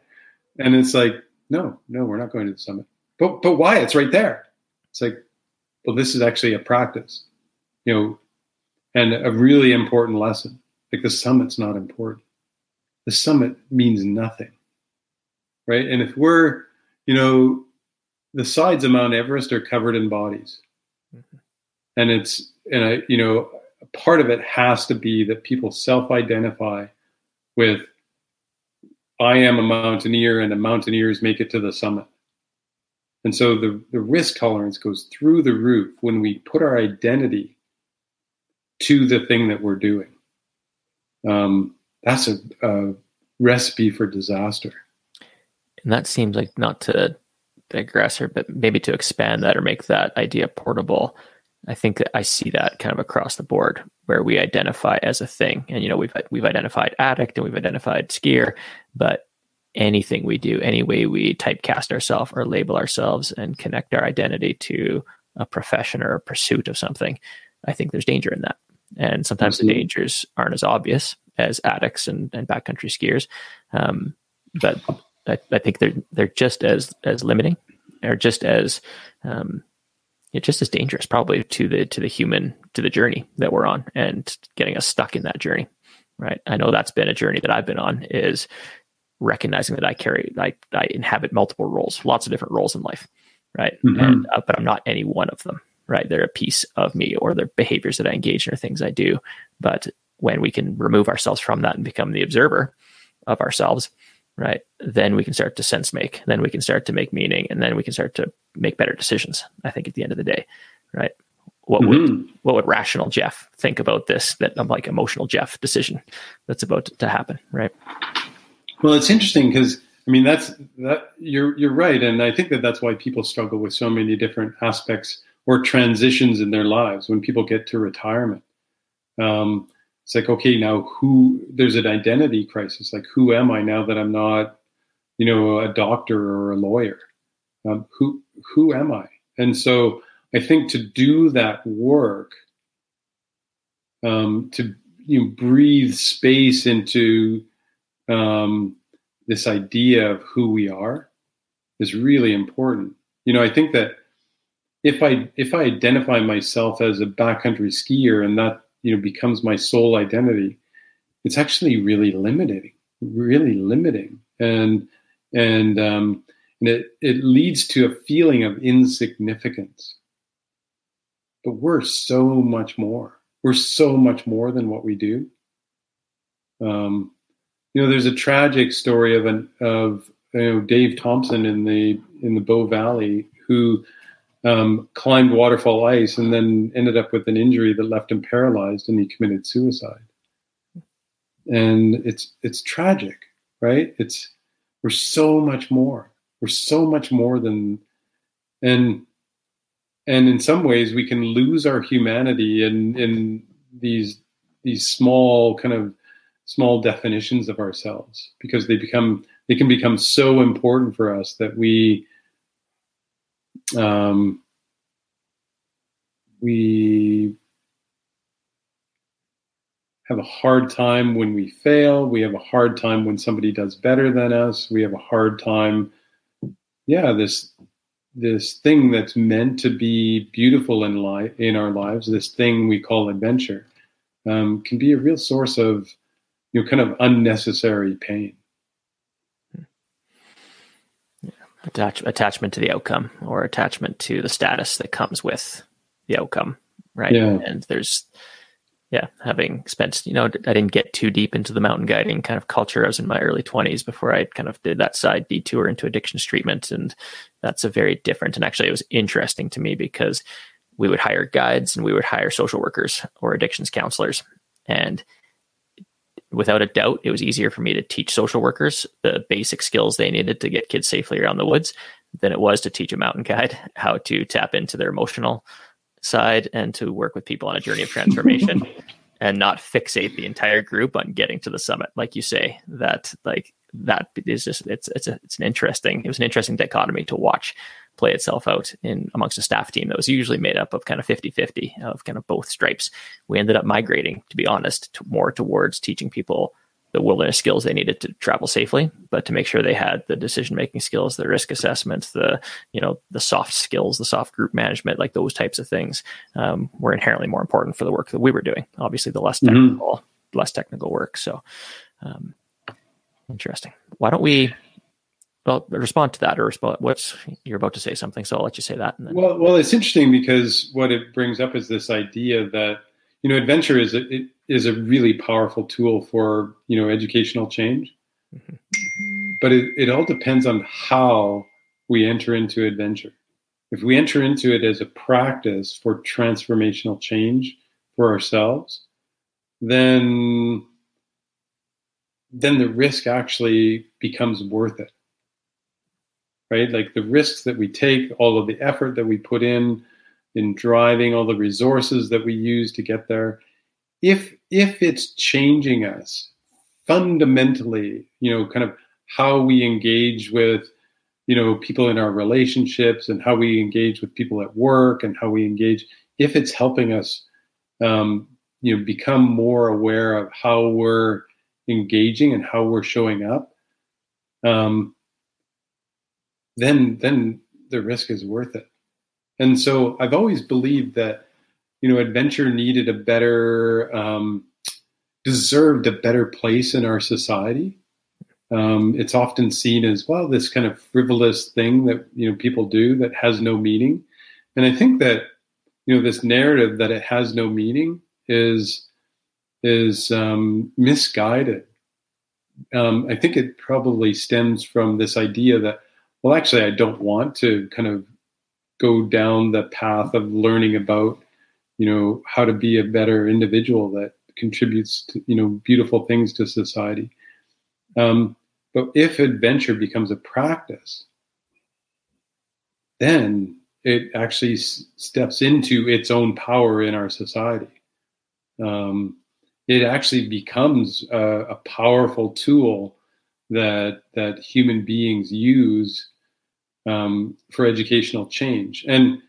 And it's like no no we're not going to the summit. But but why it's right there. It's like well this is actually a practice. You know and a really important lesson. Like the summit's not important. The summit means nothing. Right. And if we're, you know, the sides of Mount Everest are covered in bodies. Mm-hmm. And it's, and I, you know, part of it has to be that people self identify with, I am a mountaineer and the mountaineers make it to the summit. And so the, the risk tolerance goes through the roof when we put our identity to the thing that we're doing. Um, that's a, a recipe for disaster. And that seems like not to digress or but maybe to expand that or make that idea portable. I think that I see that kind of across the board where we identify as a thing. And you know, we've we've identified addict and we've identified skier, but anything we do, any way we typecast ourselves or label ourselves and connect our identity to a profession or a pursuit of something, I think there's danger in that. And sometimes Absolutely. the dangers aren't as obvious as addicts and, and backcountry skiers. Um, but I, I, think they're they're just as as limiting or just as um, just as dangerous probably to the to the human to the journey that we're on and getting us stuck in that journey right i know that's been a journey that i've been on is recognizing that i carry i, I inhabit multiple roles lots of different roles in life right mm-hmm. and uh, but i'm not any one of them right? They're a piece of me or the behaviors that I engage in or things I do. But when we can remove ourselves from that and become the observer of ourselves, right? Then we can start to sense make. Then we can start to make meaning, and then we can start to make better decisions. I think at the end of the day, right? What mm-hmm. would what would rational Jeff think about this? That I'm like emotional Jeff decision that's about to happen, right? Well, it's interesting because I mean that's that you're you're right, and I think that that's why people struggle with so many different aspects or transitions in their lives when people get to retirement. Um, it's like okay, now who? There's an identity crisis. Like who am I now that I'm not, you know, a doctor or a lawyer? Um, who who am I? And so I think to do that work, um, to you know, breathe space into um, this idea of who we are is really important. You know, I think that if I if I identify myself as a backcountry skier and that you know becomes my sole identity, it's actually really limiting, really limiting, and and um, and it it leads to a feeling of insignificance. But we're so much more. We're so much more than what we do. Um, you know, there's a tragic story of an of you know Dave Thompson in the in the Bow Valley who um, climbed waterfall ice and then ended up with an injury that left him paralyzed, and he committed suicide. And it's it's tragic, right? It's we're so much more. We're so much more than and and in some ways we can lose our humanity in in these these small kind of small definitions of ourselves because they become they can become so important for us that we um, we have a hard time when we fail. We have a hard time when somebody does better than us. We have a hard time yeah this this thing that's meant to be beautiful in life in our lives this thing we call adventure um, can be a real source of you know kind of unnecessary pain Attach, attachment to the outcome or attachment to the status that comes with the outcome right yeah. and there's yeah having spent you know i didn't get too deep into the mountain guiding kind of culture i was in my early 20s before i kind of did that side detour into addictions treatment and that's a very different and actually it was interesting to me because we would hire guides and we would hire social workers or addictions counselors and without a doubt, it was easier for me to teach social workers the basic skills they needed to get kids safely around the woods than it was to teach a mountain guide how to tap into their emotional side and to work with people on a journey of transformation and not fixate the entire group on getting to the summit. Like you say, that like that is just it's it's a, it's an interesting it was an interesting dichotomy to watch play itself out in amongst a staff team that was usually made up of kind of 50-50 of kind of both stripes. We ended up migrating, to be honest, to more towards teaching people the wilderness skills they needed to travel safely, but to make sure they had the decision making skills, the risk assessment, the you know the soft skills, the soft group management, like those types of things, um, were inherently more important for the work that we were doing. Obviously, the less mm-hmm. technical, mm-hmm. less technical work. So, um, interesting. Why don't we well, respond to that or respond. What's you're about to say something, so I'll let you say that. Then... Well, well, it's interesting because what it brings up is this idea that you know adventure is a, it is a really powerful tool for you know educational change, mm-hmm. but it, it all depends on how we enter into adventure. If we enter into it as a practice for transformational change for ourselves, then then the risk actually becomes worth it right? Like the risks that we take, all of the effort that we put in in driving, all the resources that we use to get there. If if it's changing us fundamentally, you know, kind of how we engage with you know people in our relationships and how we engage with people at work and how we engage if it's helping us um, you know become more aware of how we're engaging and how we're showing up um, then then the risk is worth it. And so I've always believed that you know adventure needed a better um, deserved a better place in our society. Um, it's often seen as well this kind of frivolous thing that you know people do that has no meaning, and I think that you know this narrative that it has no meaning is is um, misguided um, I think it probably stems from this idea that, well, actually, I don't want to kind of go down the path of learning about, you know, how to be a better individual that contributes to, you know, beautiful things to society. Um, but if adventure becomes a practice, then it actually s- steps into its own power in our society. Um, it actually becomes a, a, powerful tool that that human beings use um, for educational change. And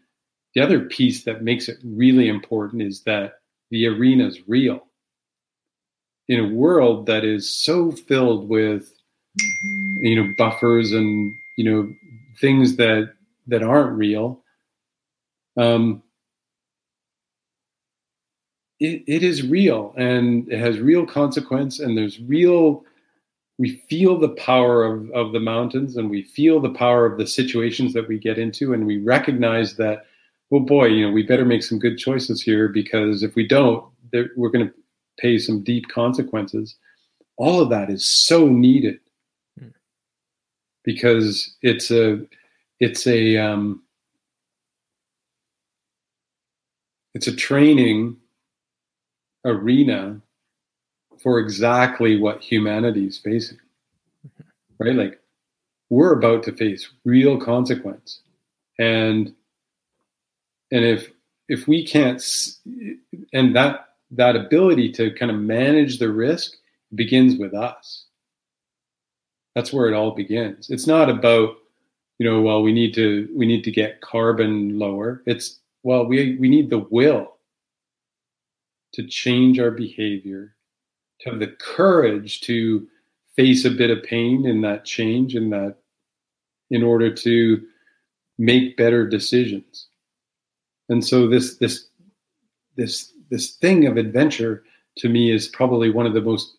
the other piece that makes it really important is that the arena is real. In a world that is so filled with, you know, buffers and you know things that that aren't real, um, it, it is real and it has real consequence and there's real we feel the power of, of the mountains and we feel the power of the situations that we get into and we recognize that well boy you know we better make some good choices here because if we don't we're going to pay some deep consequences all of that is so needed hmm. because it's a it's a um, it's a training arena for exactly what humanity is facing. Mm-hmm. Right? Like we're about to face real consequence. And and if if we can't and that that ability to kind of manage the risk begins with us. That's where it all begins. It's not about, you know, well, we need to we need to get carbon lower. It's well, we we need the will to change our behavior, to have the courage to face a bit of pain in that change in that in order to make better decisions. And so this this this this thing of adventure to me is probably one of the most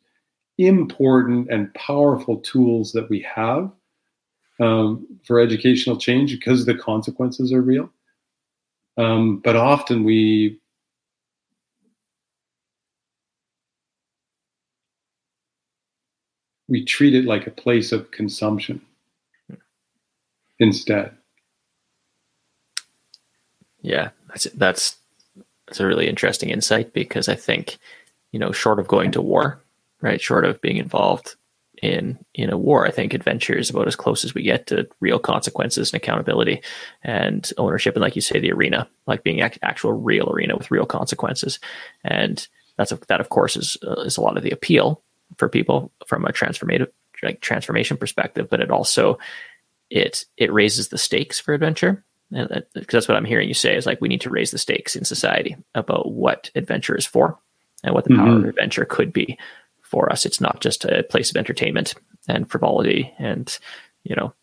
important and powerful tools that we have um, for educational change because the consequences are real. Um, but often we we treat it like a place of consumption instead. Yeah, that's that's that's a really interesting insight because I think, you know, short of going to war, right, short of being involved in in a war, I think adventure is about as close as we get to real consequences and accountability and ownership, and like you say, the arena, like being actual real arena with real consequences, and that's a, that of course is uh, is a lot of the appeal for people from a transformative like transformation perspective, but it also it it raises the stakes for adventure. And that, because that's what I'm hearing you say is like we need to raise the stakes in society about what adventure is for and what the mm-hmm. power of adventure could be for us. It's not just a place of entertainment and frivolity and you know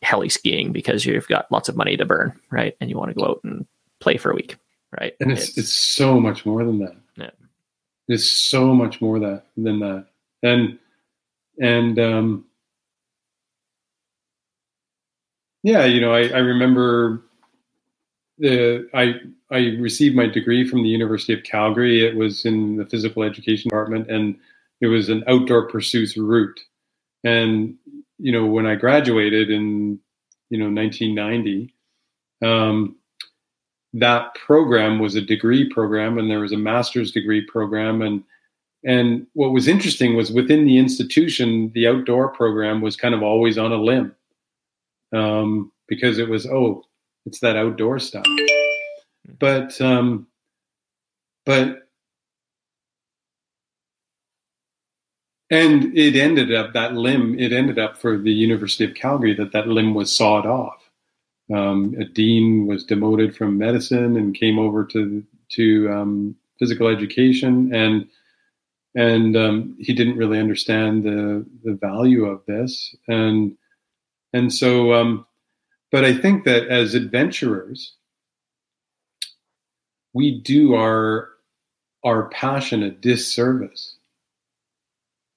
heli skiing because you've got lots of money to burn, right? And you want to go out and play for a week, right? And it's it's, it's so much more than that. Is so much more that than that. And and um yeah you know i, I remember the i i received my degree from the university of calgary. It was in the physical education department and it was an outdoor pursuits route. And you know when i graduated in you know 1990 um that program was a degree program and there was a master's degree program. And and what was interesting was within the institution the outdoor program was kind of always on a limb um, because it was oh it's that outdoor stuff. But um, but and it ended up that limb it ended up for the university of calgary that that limb was sawed off um, a dean was demoted from medicine and came over to to um, physical education, and and um, he didn't really understand the the value of this, and and so, um, but I think that as adventurers, we do our our passion a disservice.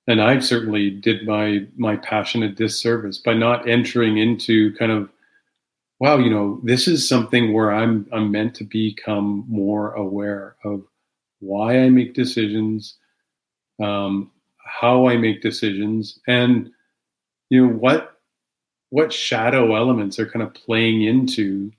And I certainly did my my passion a disservice by not entering into kind of wow, you know, this is something where I'm I'm meant to become more aware of why I make decisions, um, how I make decisions, and you know what what shadow elements are kind of playing into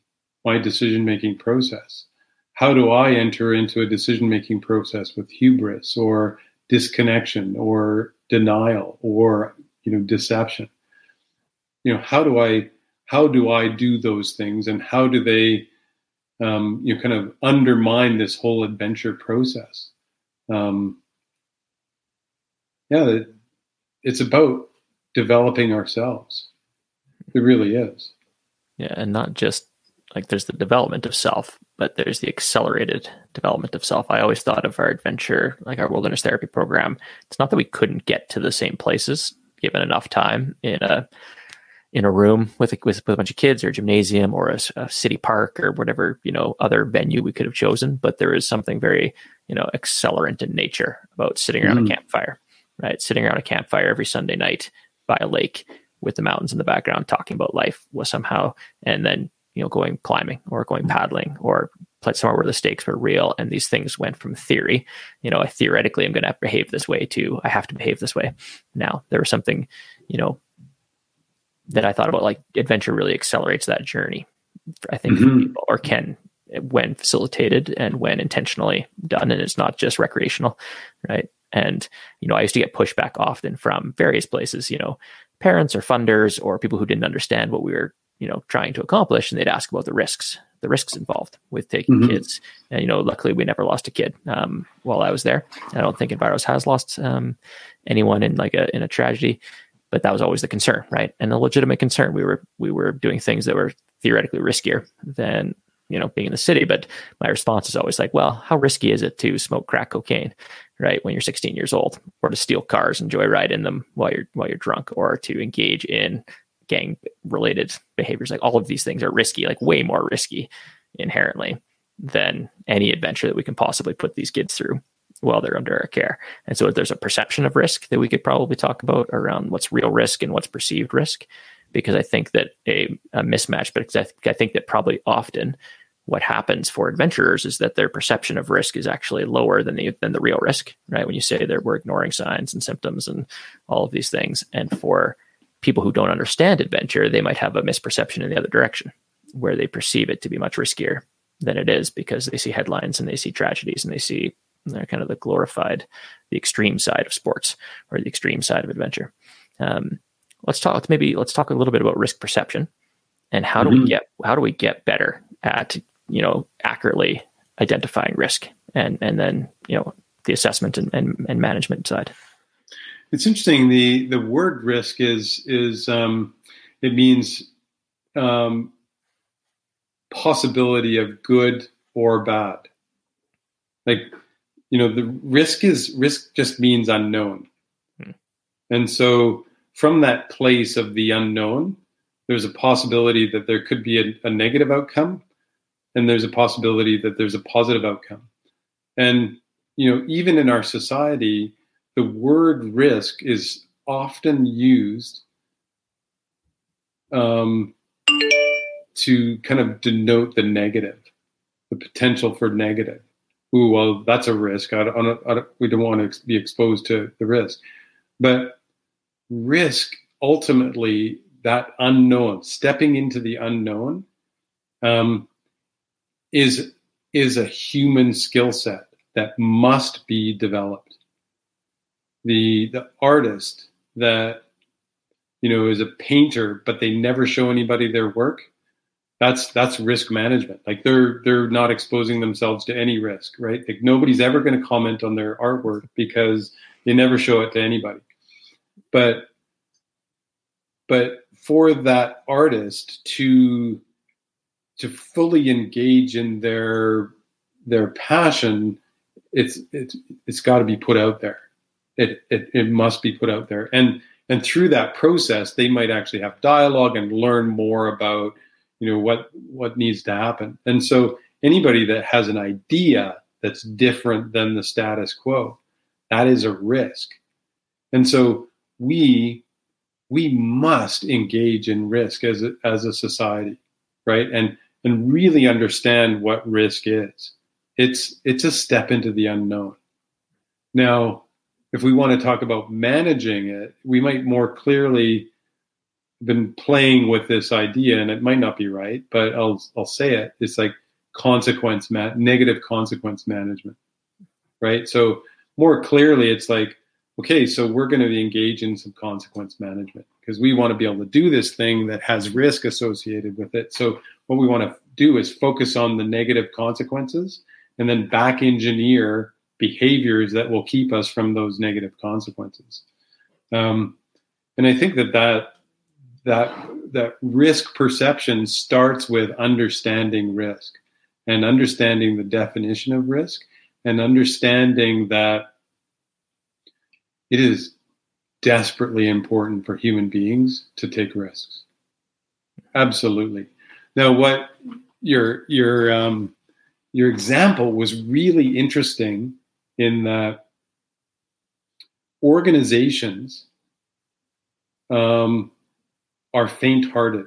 my decision making process. How do I enter into a decision making process with hubris or disconnection or denial or you know deception? You know, how do I how do I do those things and how do they um, you know, kind of undermine this whole adventure process? Um, yeah, it's about developing ourselves. It really is. Yeah, and not just like there's the development of self, but there's the accelerated development of self. I always thought of our adventure, like our wilderness therapy program. It's not that we couldn't get to the same places given enough time in a in a room with a, with, with a bunch of kids or a gymnasium or a, a, city park or whatever you know other venue we could have chosen but there is something very you know accelerant in nature about sitting around mm. a campfire right? Sitting around a campfire every sunday night by a lake with the mountains in the background talking about life was somehow and then you know going climbing or going paddling or somewhere where the stakes were real and these things went from theory. You know I theoretically i'm going to behave this way to i have to behave this way. Now there was something you know that I thought about like adventure really accelerates that journey. I think mm-hmm. people or can when facilitated and when intentionally done, and it's not just recreational, right? And you know, I used to get pushback often from various places, you know, parents or funders or people who didn't understand what we were, you know, trying to accomplish, and they'd ask about the risks, the risks involved with taking mm-hmm. kids. And you know, luckily we never lost a kid um, while I was there. I don't think Enviros has lost um, anyone in like a in a tragedy but that was always the concern, right? And a legitimate concern. We were we were doing things that were theoretically riskier than you know being in the city. But my response is always like, well, how risky is it to smoke crack cocaine, right? When you're 16 years old, or to steal cars and joyride in them while you're while you're drunk, or to engage in gang related behaviors. Like all of these things are risky, like way more risky inherently than any adventure that we can possibly put these kids through while they're under our care. And so there's a perception of risk that we could probably talk about around what's real risk and what's perceived risk, because I think that a, a mismatch, but I, th- I think that probably often what happens for adventurers is that their perception of risk is actually lower than the than the real risk, right? When you say that we're ignoring signs and symptoms and all of these things, and for people who don't understand adventure, they might have a misperception in the other direction, where they perceive it to be much riskier than it is because they see headlines and they see tragedies and they see they're kind of the glorified, the extreme side of sports or the extreme side of adventure. Um, let's talk. Maybe let's talk a little bit about risk perception and how do mm-hmm. we get how do we get better at you know accurately identifying risk and and then you know the assessment and, and, and management side. It's interesting. the The word risk is is um, it means um, possibility of good or bad. Like you know the risk is risk just means unknown. Hmm. and so from that place of the unknown there's a possibility that there could be a, a, negative outcome and there's a possibility that there's a positive outcome. And you know even in our society the word risk is often used um, to kind of denote the negative the potential for negative ooh, well, that's a risk. I don't, I don't, we don't want to be exposed to the risk. But risk ultimately, that unknown, stepping into the unknown, um, is is a human skill set that must be developed. The the artist that you know is a painter, but they never show anybody their work that's that's risk management. Like they're they're not exposing themselves to any risk right? Like nobody's ever going to comment on their artwork because they never show it to anybody. But but for that artist to to fully engage in their their passion it's it's it's got to be put out there. It, it it must be put out there. And and through that process they might actually have dialogue and learn more about you know what what needs to happen. And so anybody that has an idea that's different than the status quo that is a risk. And so we we must engage in risk as a, as a society right? And and really understand what risk is. It's it's a step into the unknown. Now if we want to talk about managing it, we might more clearly been playing with this idea, and it might not be right, but I'll I'll say it. It's like consequence ma- negative consequence management, right? So more clearly, it's like okay, so we're going to engage in some consequence management because we want to be able to do this thing that has risk associated with it. So what we want to do is focus on the negative consequences and then back engineer behaviors that will keep us from those negative consequences. Um, and I think that that that that risk perception starts with understanding risk and understanding the definition of risk and understanding that it is desperately important for human beings to take risks. Absolutely. Now, what your your um, your example was really interesting in that organizations um, are faint-hearted.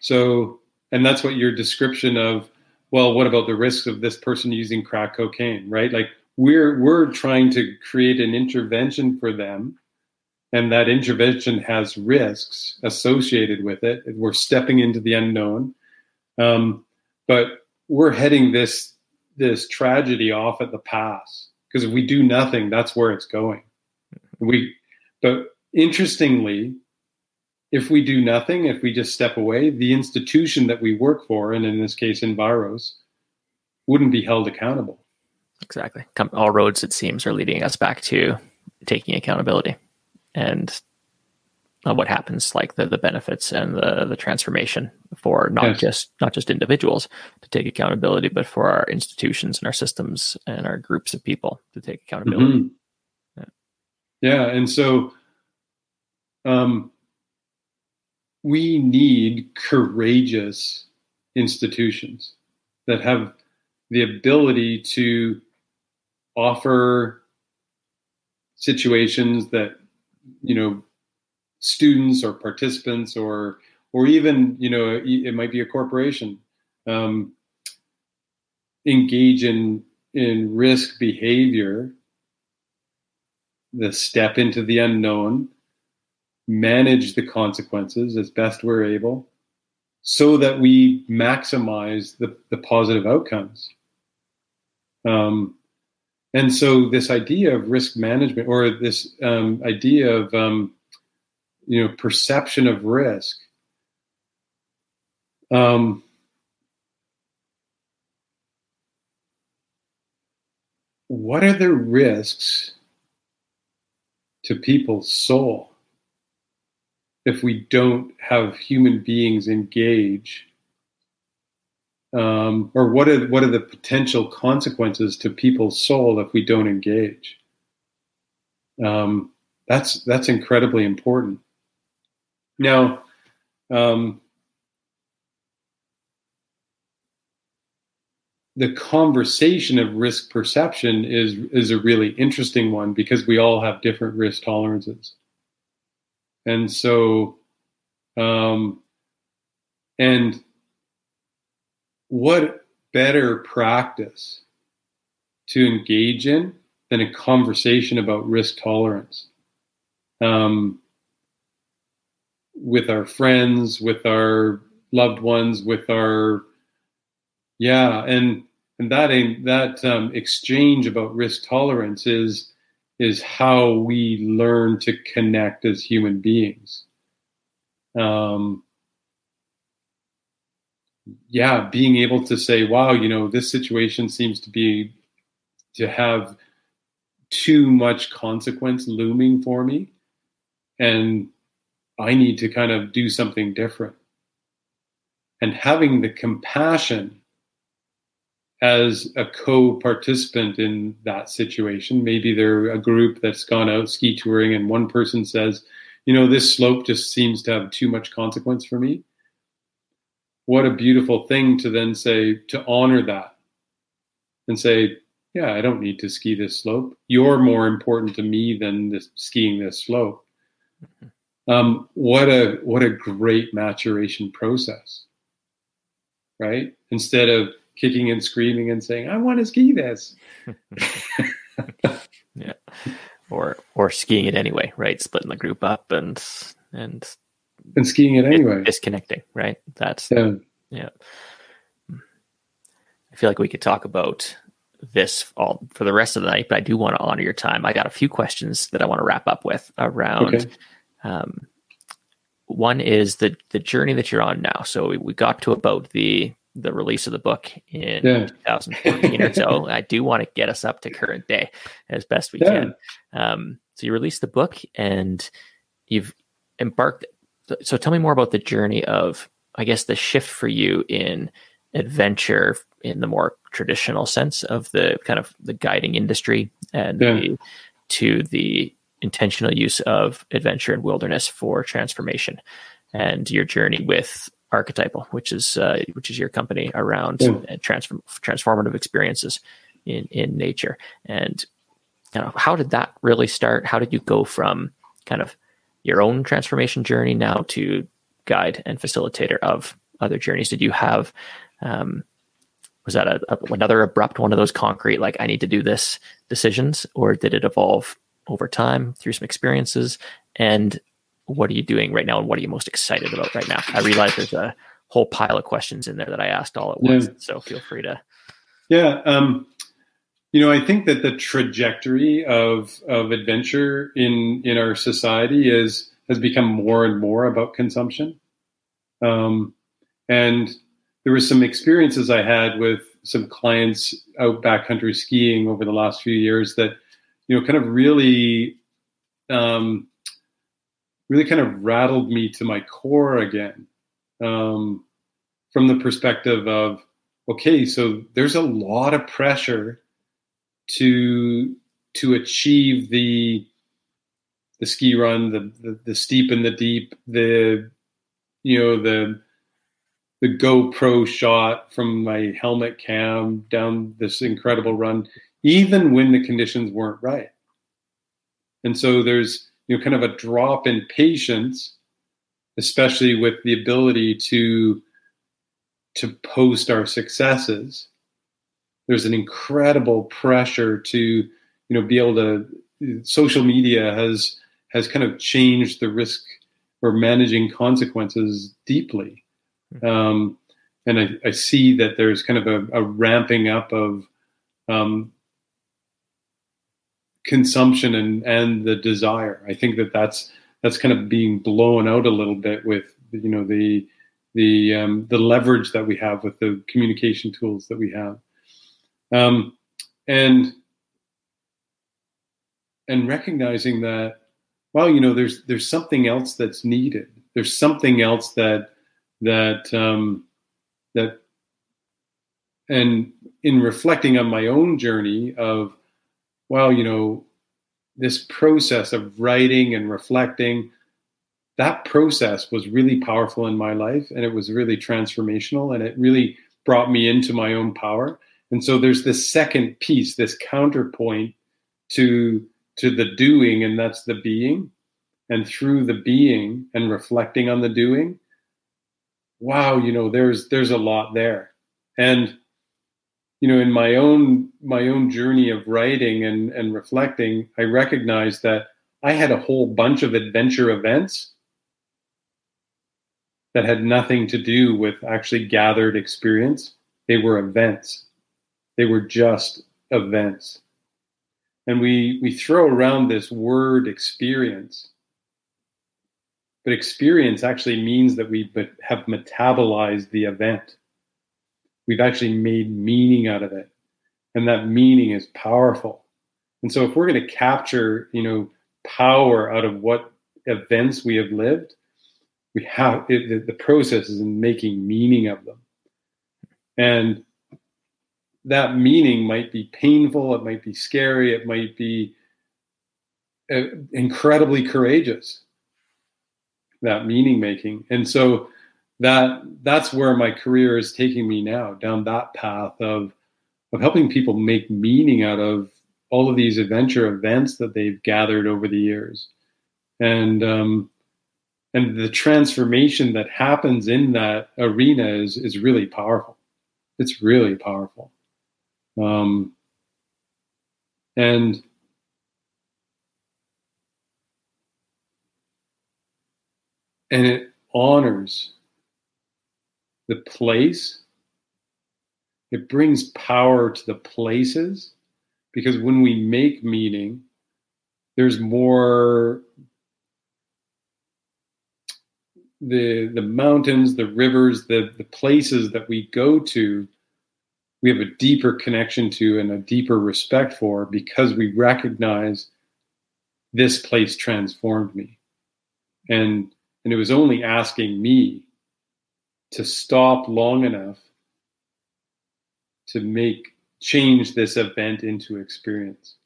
So, and that's what your description of well, what about the risks of this person using crack cocaine, right? Like we're we're trying to create an intervention for them and that intervention has risks associated with it we're stepping into the unknown um, but we're heading this this tragedy off at the pass because if we do nothing that's where it's going we but interestingly if we do nothing if we just step away the institution that we work for and in this case Enviros wouldn't be held accountable Exactly. All roads, it seems, are leading us back to taking accountability and uh, what happens, like the, the benefits and the, the transformation for not yes. just not just individuals to take accountability, but for our institutions and our systems and our groups of people to take accountability. Mm-hmm. Yeah. yeah, and so um, we need courageous institutions that have the ability to offer situations that you know students or participants or or even you know it might be a corporation um, engage in in risk behavior the step into the unknown manage the consequences as best we're able so that we maximize the, the positive outcomes. Um, and so this idea of risk management or this um, idea of um, you know perception of risk um, what are the risks to people's soul if we don't have human beings engage um, or what are what are the potential consequences to people's soul if we don't engage? Um, that's that's incredibly important. Now, um, the conversation of risk perception is is a really interesting one because we all have different risk tolerances, and so, um, and what better practice to engage in than a conversation about risk tolerance? Um, with our friends, with our loved ones, with our yeah, and and that that um, exchange about risk tolerance is is how we learn to connect as human beings. Um, yeah, being able to say, wow, you know, this situation seems to be to have too much consequence looming for me. And I need to kind of do something different. And having the compassion as a co participant in that situation, maybe they're a group that's gone out ski touring and one person says, you know, this slope just seems to have too much consequence for me. What a beautiful thing to then say to honor that and say yeah i don't need to ski this slope. You're more important to me than this, skiing this slope. Um, what a what a great maturation process right? Instead of kicking and screaming and saying i want to ski this yeah or or skiing it anyway, right? Splitting the group up and and and skiing it anyway, disconnecting, right? That's yeah. yeah. I feel like we could talk about this all for the rest of the night, but I do want to honor your time. I got a few questions that I want to wrap up with around. Okay. Um, one is the the journey that you're on now. So we, we got to about the the release of the book in yeah. 2014 or so. I do want to get us up to current day as best we yeah. can. Um, so you released the book and you've embarked. So tell me more about the journey of, I guess, the shift for you in adventure in the more traditional sense of the kind of the guiding industry and yeah. the, to the intentional use of adventure and wilderness for transformation and your journey with archetypal which is uh, which is your company around yeah. transform, transformative experiences in in nature. And you know, how did that really start? How did you go from kind of your own transformation journey now to guide and facilitator of other journeys? Did you have um, was that a, a, another abrupt one of those concrete like i need to do this decisions? Or did it evolve over time through some experiences? And what are you doing right now and what are you most excited about right now i realize there's a whole pile of questions in there that i asked all at once yeah. so feel free to yeah um, you know i think that the trajectory of of adventure in in our society is has become more and more about consumption um, and there were some experiences I had with some clients out backcountry skiing over the last few years that, you know, kind of really, um, really kind of rattled me to my core again, um, from the perspective of, okay, so there's a lot of pressure to to achieve the the ski run, the, the the steep and the deep, the you know the the GoPro shot from my helmet cam down this incredible run, even when the conditions weren't right. And so there's you know kind of a drop in patience, especially with the ability to to post our successes. There's an incredible pressure to you know be able to social media has has kind of changed the risk or managing consequences deeply um, and I, I, see that there's kind of a, a ramping up of um, consumption and and the desire. I think that that's that's kind of being blown out a little bit with you know the the um, the leverage that we have with the communication tools that we have, um, and and recognizing that well, you know, there's there's something else that's needed. There's something else that that um, that and in reflecting on my own journey of well you know this process of writing and reflecting that process was really powerful in my life and it was really transformational and it really brought me into my own power and so there's this second piece this counterpoint to to the doing and that's the being and through the being and reflecting on the doing wow, you know, there's there's a lot there. And you know, in my own my own journey of writing and, and reflecting, I recognized that I had a whole bunch of adventure events that had nothing to do with actually gathered experience. They were events. They were just events. And we we throw around this word experience but experience actually means that we have metabolized the event. We've actually made meaning out of it. And that meaning is powerful. And so if we're going to capture, you know, power out of what events we have lived, we have it, the, process is in making meaning of them. And that meaning might be painful, it might be scary, it might be uh, incredibly courageous that meaning making. And so that that's where my career is taking me now down that path of of helping people make meaning out of all of these adventure events that they've gathered over the years. And um, and the transformation that happens in that arena is is really powerful. It's really powerful. Um, and and it honors the place. It brings power to the places because when we make meaning, there's more the the mountains, the rivers, the the places that we go to, we have a deeper connection to and a deeper respect for because we recognize this place transformed me. And and it was only asking me to stop long enough to make change this event into experience.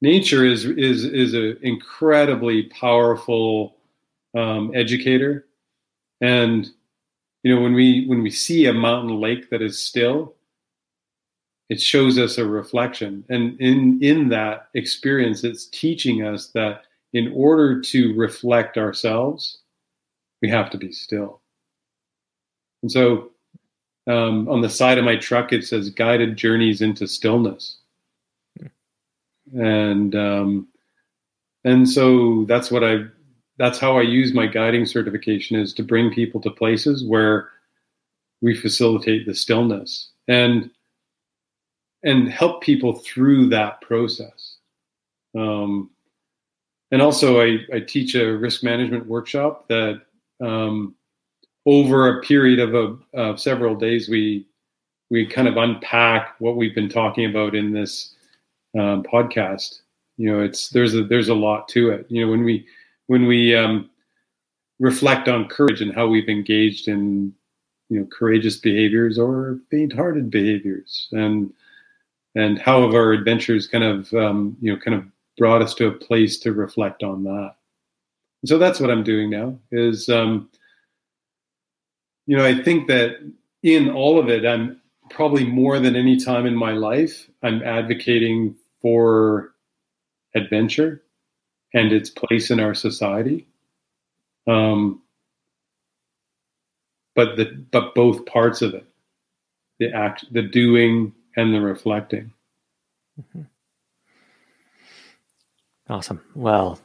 Nature is is is an incredibly powerful um, educator, and you know when we when we see a mountain lake that is still, it shows us a reflection, and in in that experience, it's teaching us that in order to reflect ourselves, we have to be still. And so um, on the side of my truck, it says guided journeys into stillness. And, um, and so that's what I, that's how I use my guiding certification is to bring people to places where we facilitate the stillness and, and help people through that process. Um, and also I, I teach a risk management workshop that um, over a period of, a, of several days we we kind of unpack what we've been talking about in this um, podcast you know it's there's a there's a lot to it you know when we when we um, reflect on courage and how we've engaged in you know courageous behaviors or faint-hearted behaviors and and how have our adventures kind of um, you know kind of brought us to a place to reflect on that. So that's what I'm doing now. Is um, you know I think that in all of it, I'm probably more than any time in my life, I'm advocating for adventure and its place in our society. Um, but the but both parts of it, the act, the doing, and the reflecting. Mm-hmm. Awesome. Well,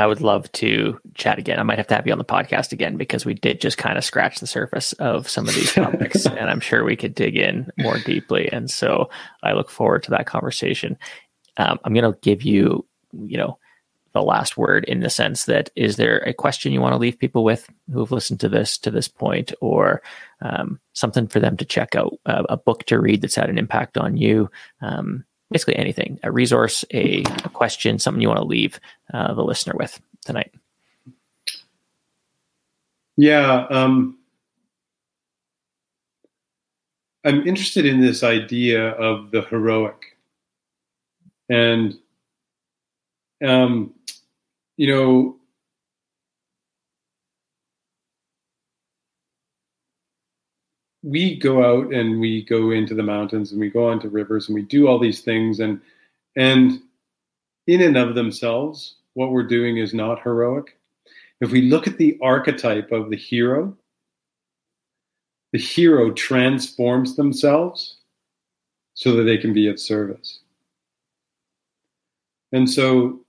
I would love to chat again. I might have to have you on the podcast again because we did just kind of scratch the surface of some of these topics, and I'm sure we could dig in more deeply. And so I look forward to that conversation. Um, I'm going to give you, you know, the last word in the sense that is there a question you want to leave people with who've listened to this to this point, or um, something for them to check out, uh, a book to read that's had an impact on you, um, basically anything a resource a, a question something you want to leave uh, the listener with tonight. Yeah um, i'm interested in this idea of the heroic. And um, you know we go out and we go into the mountains and we go onto rivers and we do all these things. And and in and of themselves what we're doing is not heroic. If we look at the archetype of the hero the hero transforms themselves so that they can be of service. And so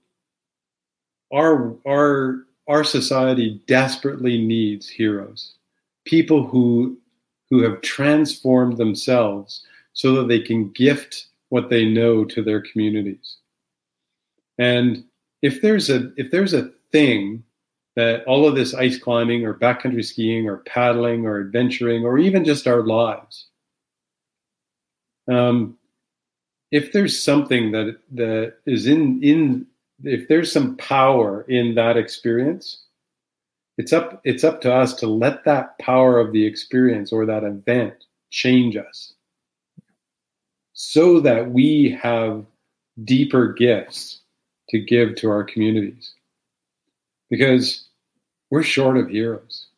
our our our society desperately needs heroes people who who have transformed themselves so that they can gift what they know to their communities. And if there's a if there's a thing that all of this ice climbing or backcountry skiing or paddling or adventuring or even just our lives, um, if there's something that that is in in if there's some power in that experience, it's up it's up to us to let that power of the experience or that event change us so that we have deeper gifts to give to our communities because we're short of heroes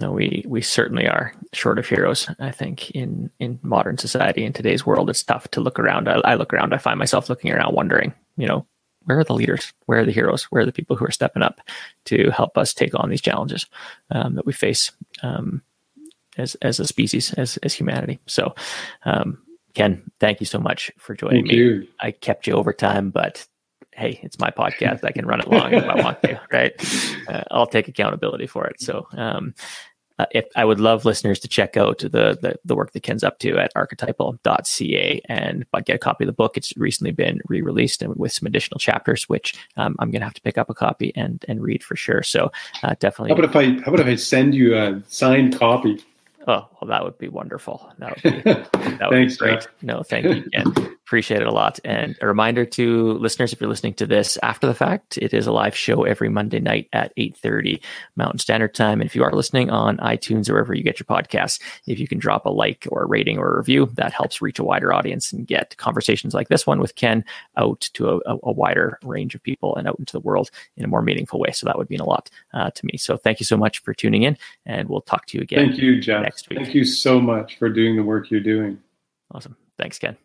No, we we certainly are short of heroes. I think in in modern society in today's world, it's tough to look around. I, I, look around. I find myself looking around, wondering, you know, where are the leaders? Where are the heroes? Where are the people who are stepping up to help us take on these challenges um, that we face um, as as a species, as as humanity? So, um, Ken, thank you so much for joining thank me. You. I kept you over time, but hey, it's my podcast. I can run it long if I want to, right? Uh, I'll take accountability for it. So, um, uh, if I would love listeners to check out the, the, the work that Ken's up to at archetypal.ca and get a copy of the book. It's recently been re-released and with some additional chapters, which um, I'm going to have to pick up a copy and and read for sure. So uh, definitely. How about if I how about if I send you a signed copy? Oh, well, that would be wonderful. That would be, that would Thanks, be great. Jeff. No, thank you again. Appreciate it a lot. And a reminder to listeners, if you're listening to this after the fact, it is a live show every Monday night at 8.30 Mountain Standard Time. And if you are listening on iTunes or wherever you get your podcasts, if you can drop a like or a rating or a review, that helps reach a wider audience and get conversations like this one with Ken out to a, a wider range of people and out into the world in a more meaningful way. So that would mean a lot uh, to me. So thank you so much for tuning in and we'll talk to you again. Thank you, Jeff. next week. Thank you so much for doing the work you're doing. Awesome. Thanks, Ken.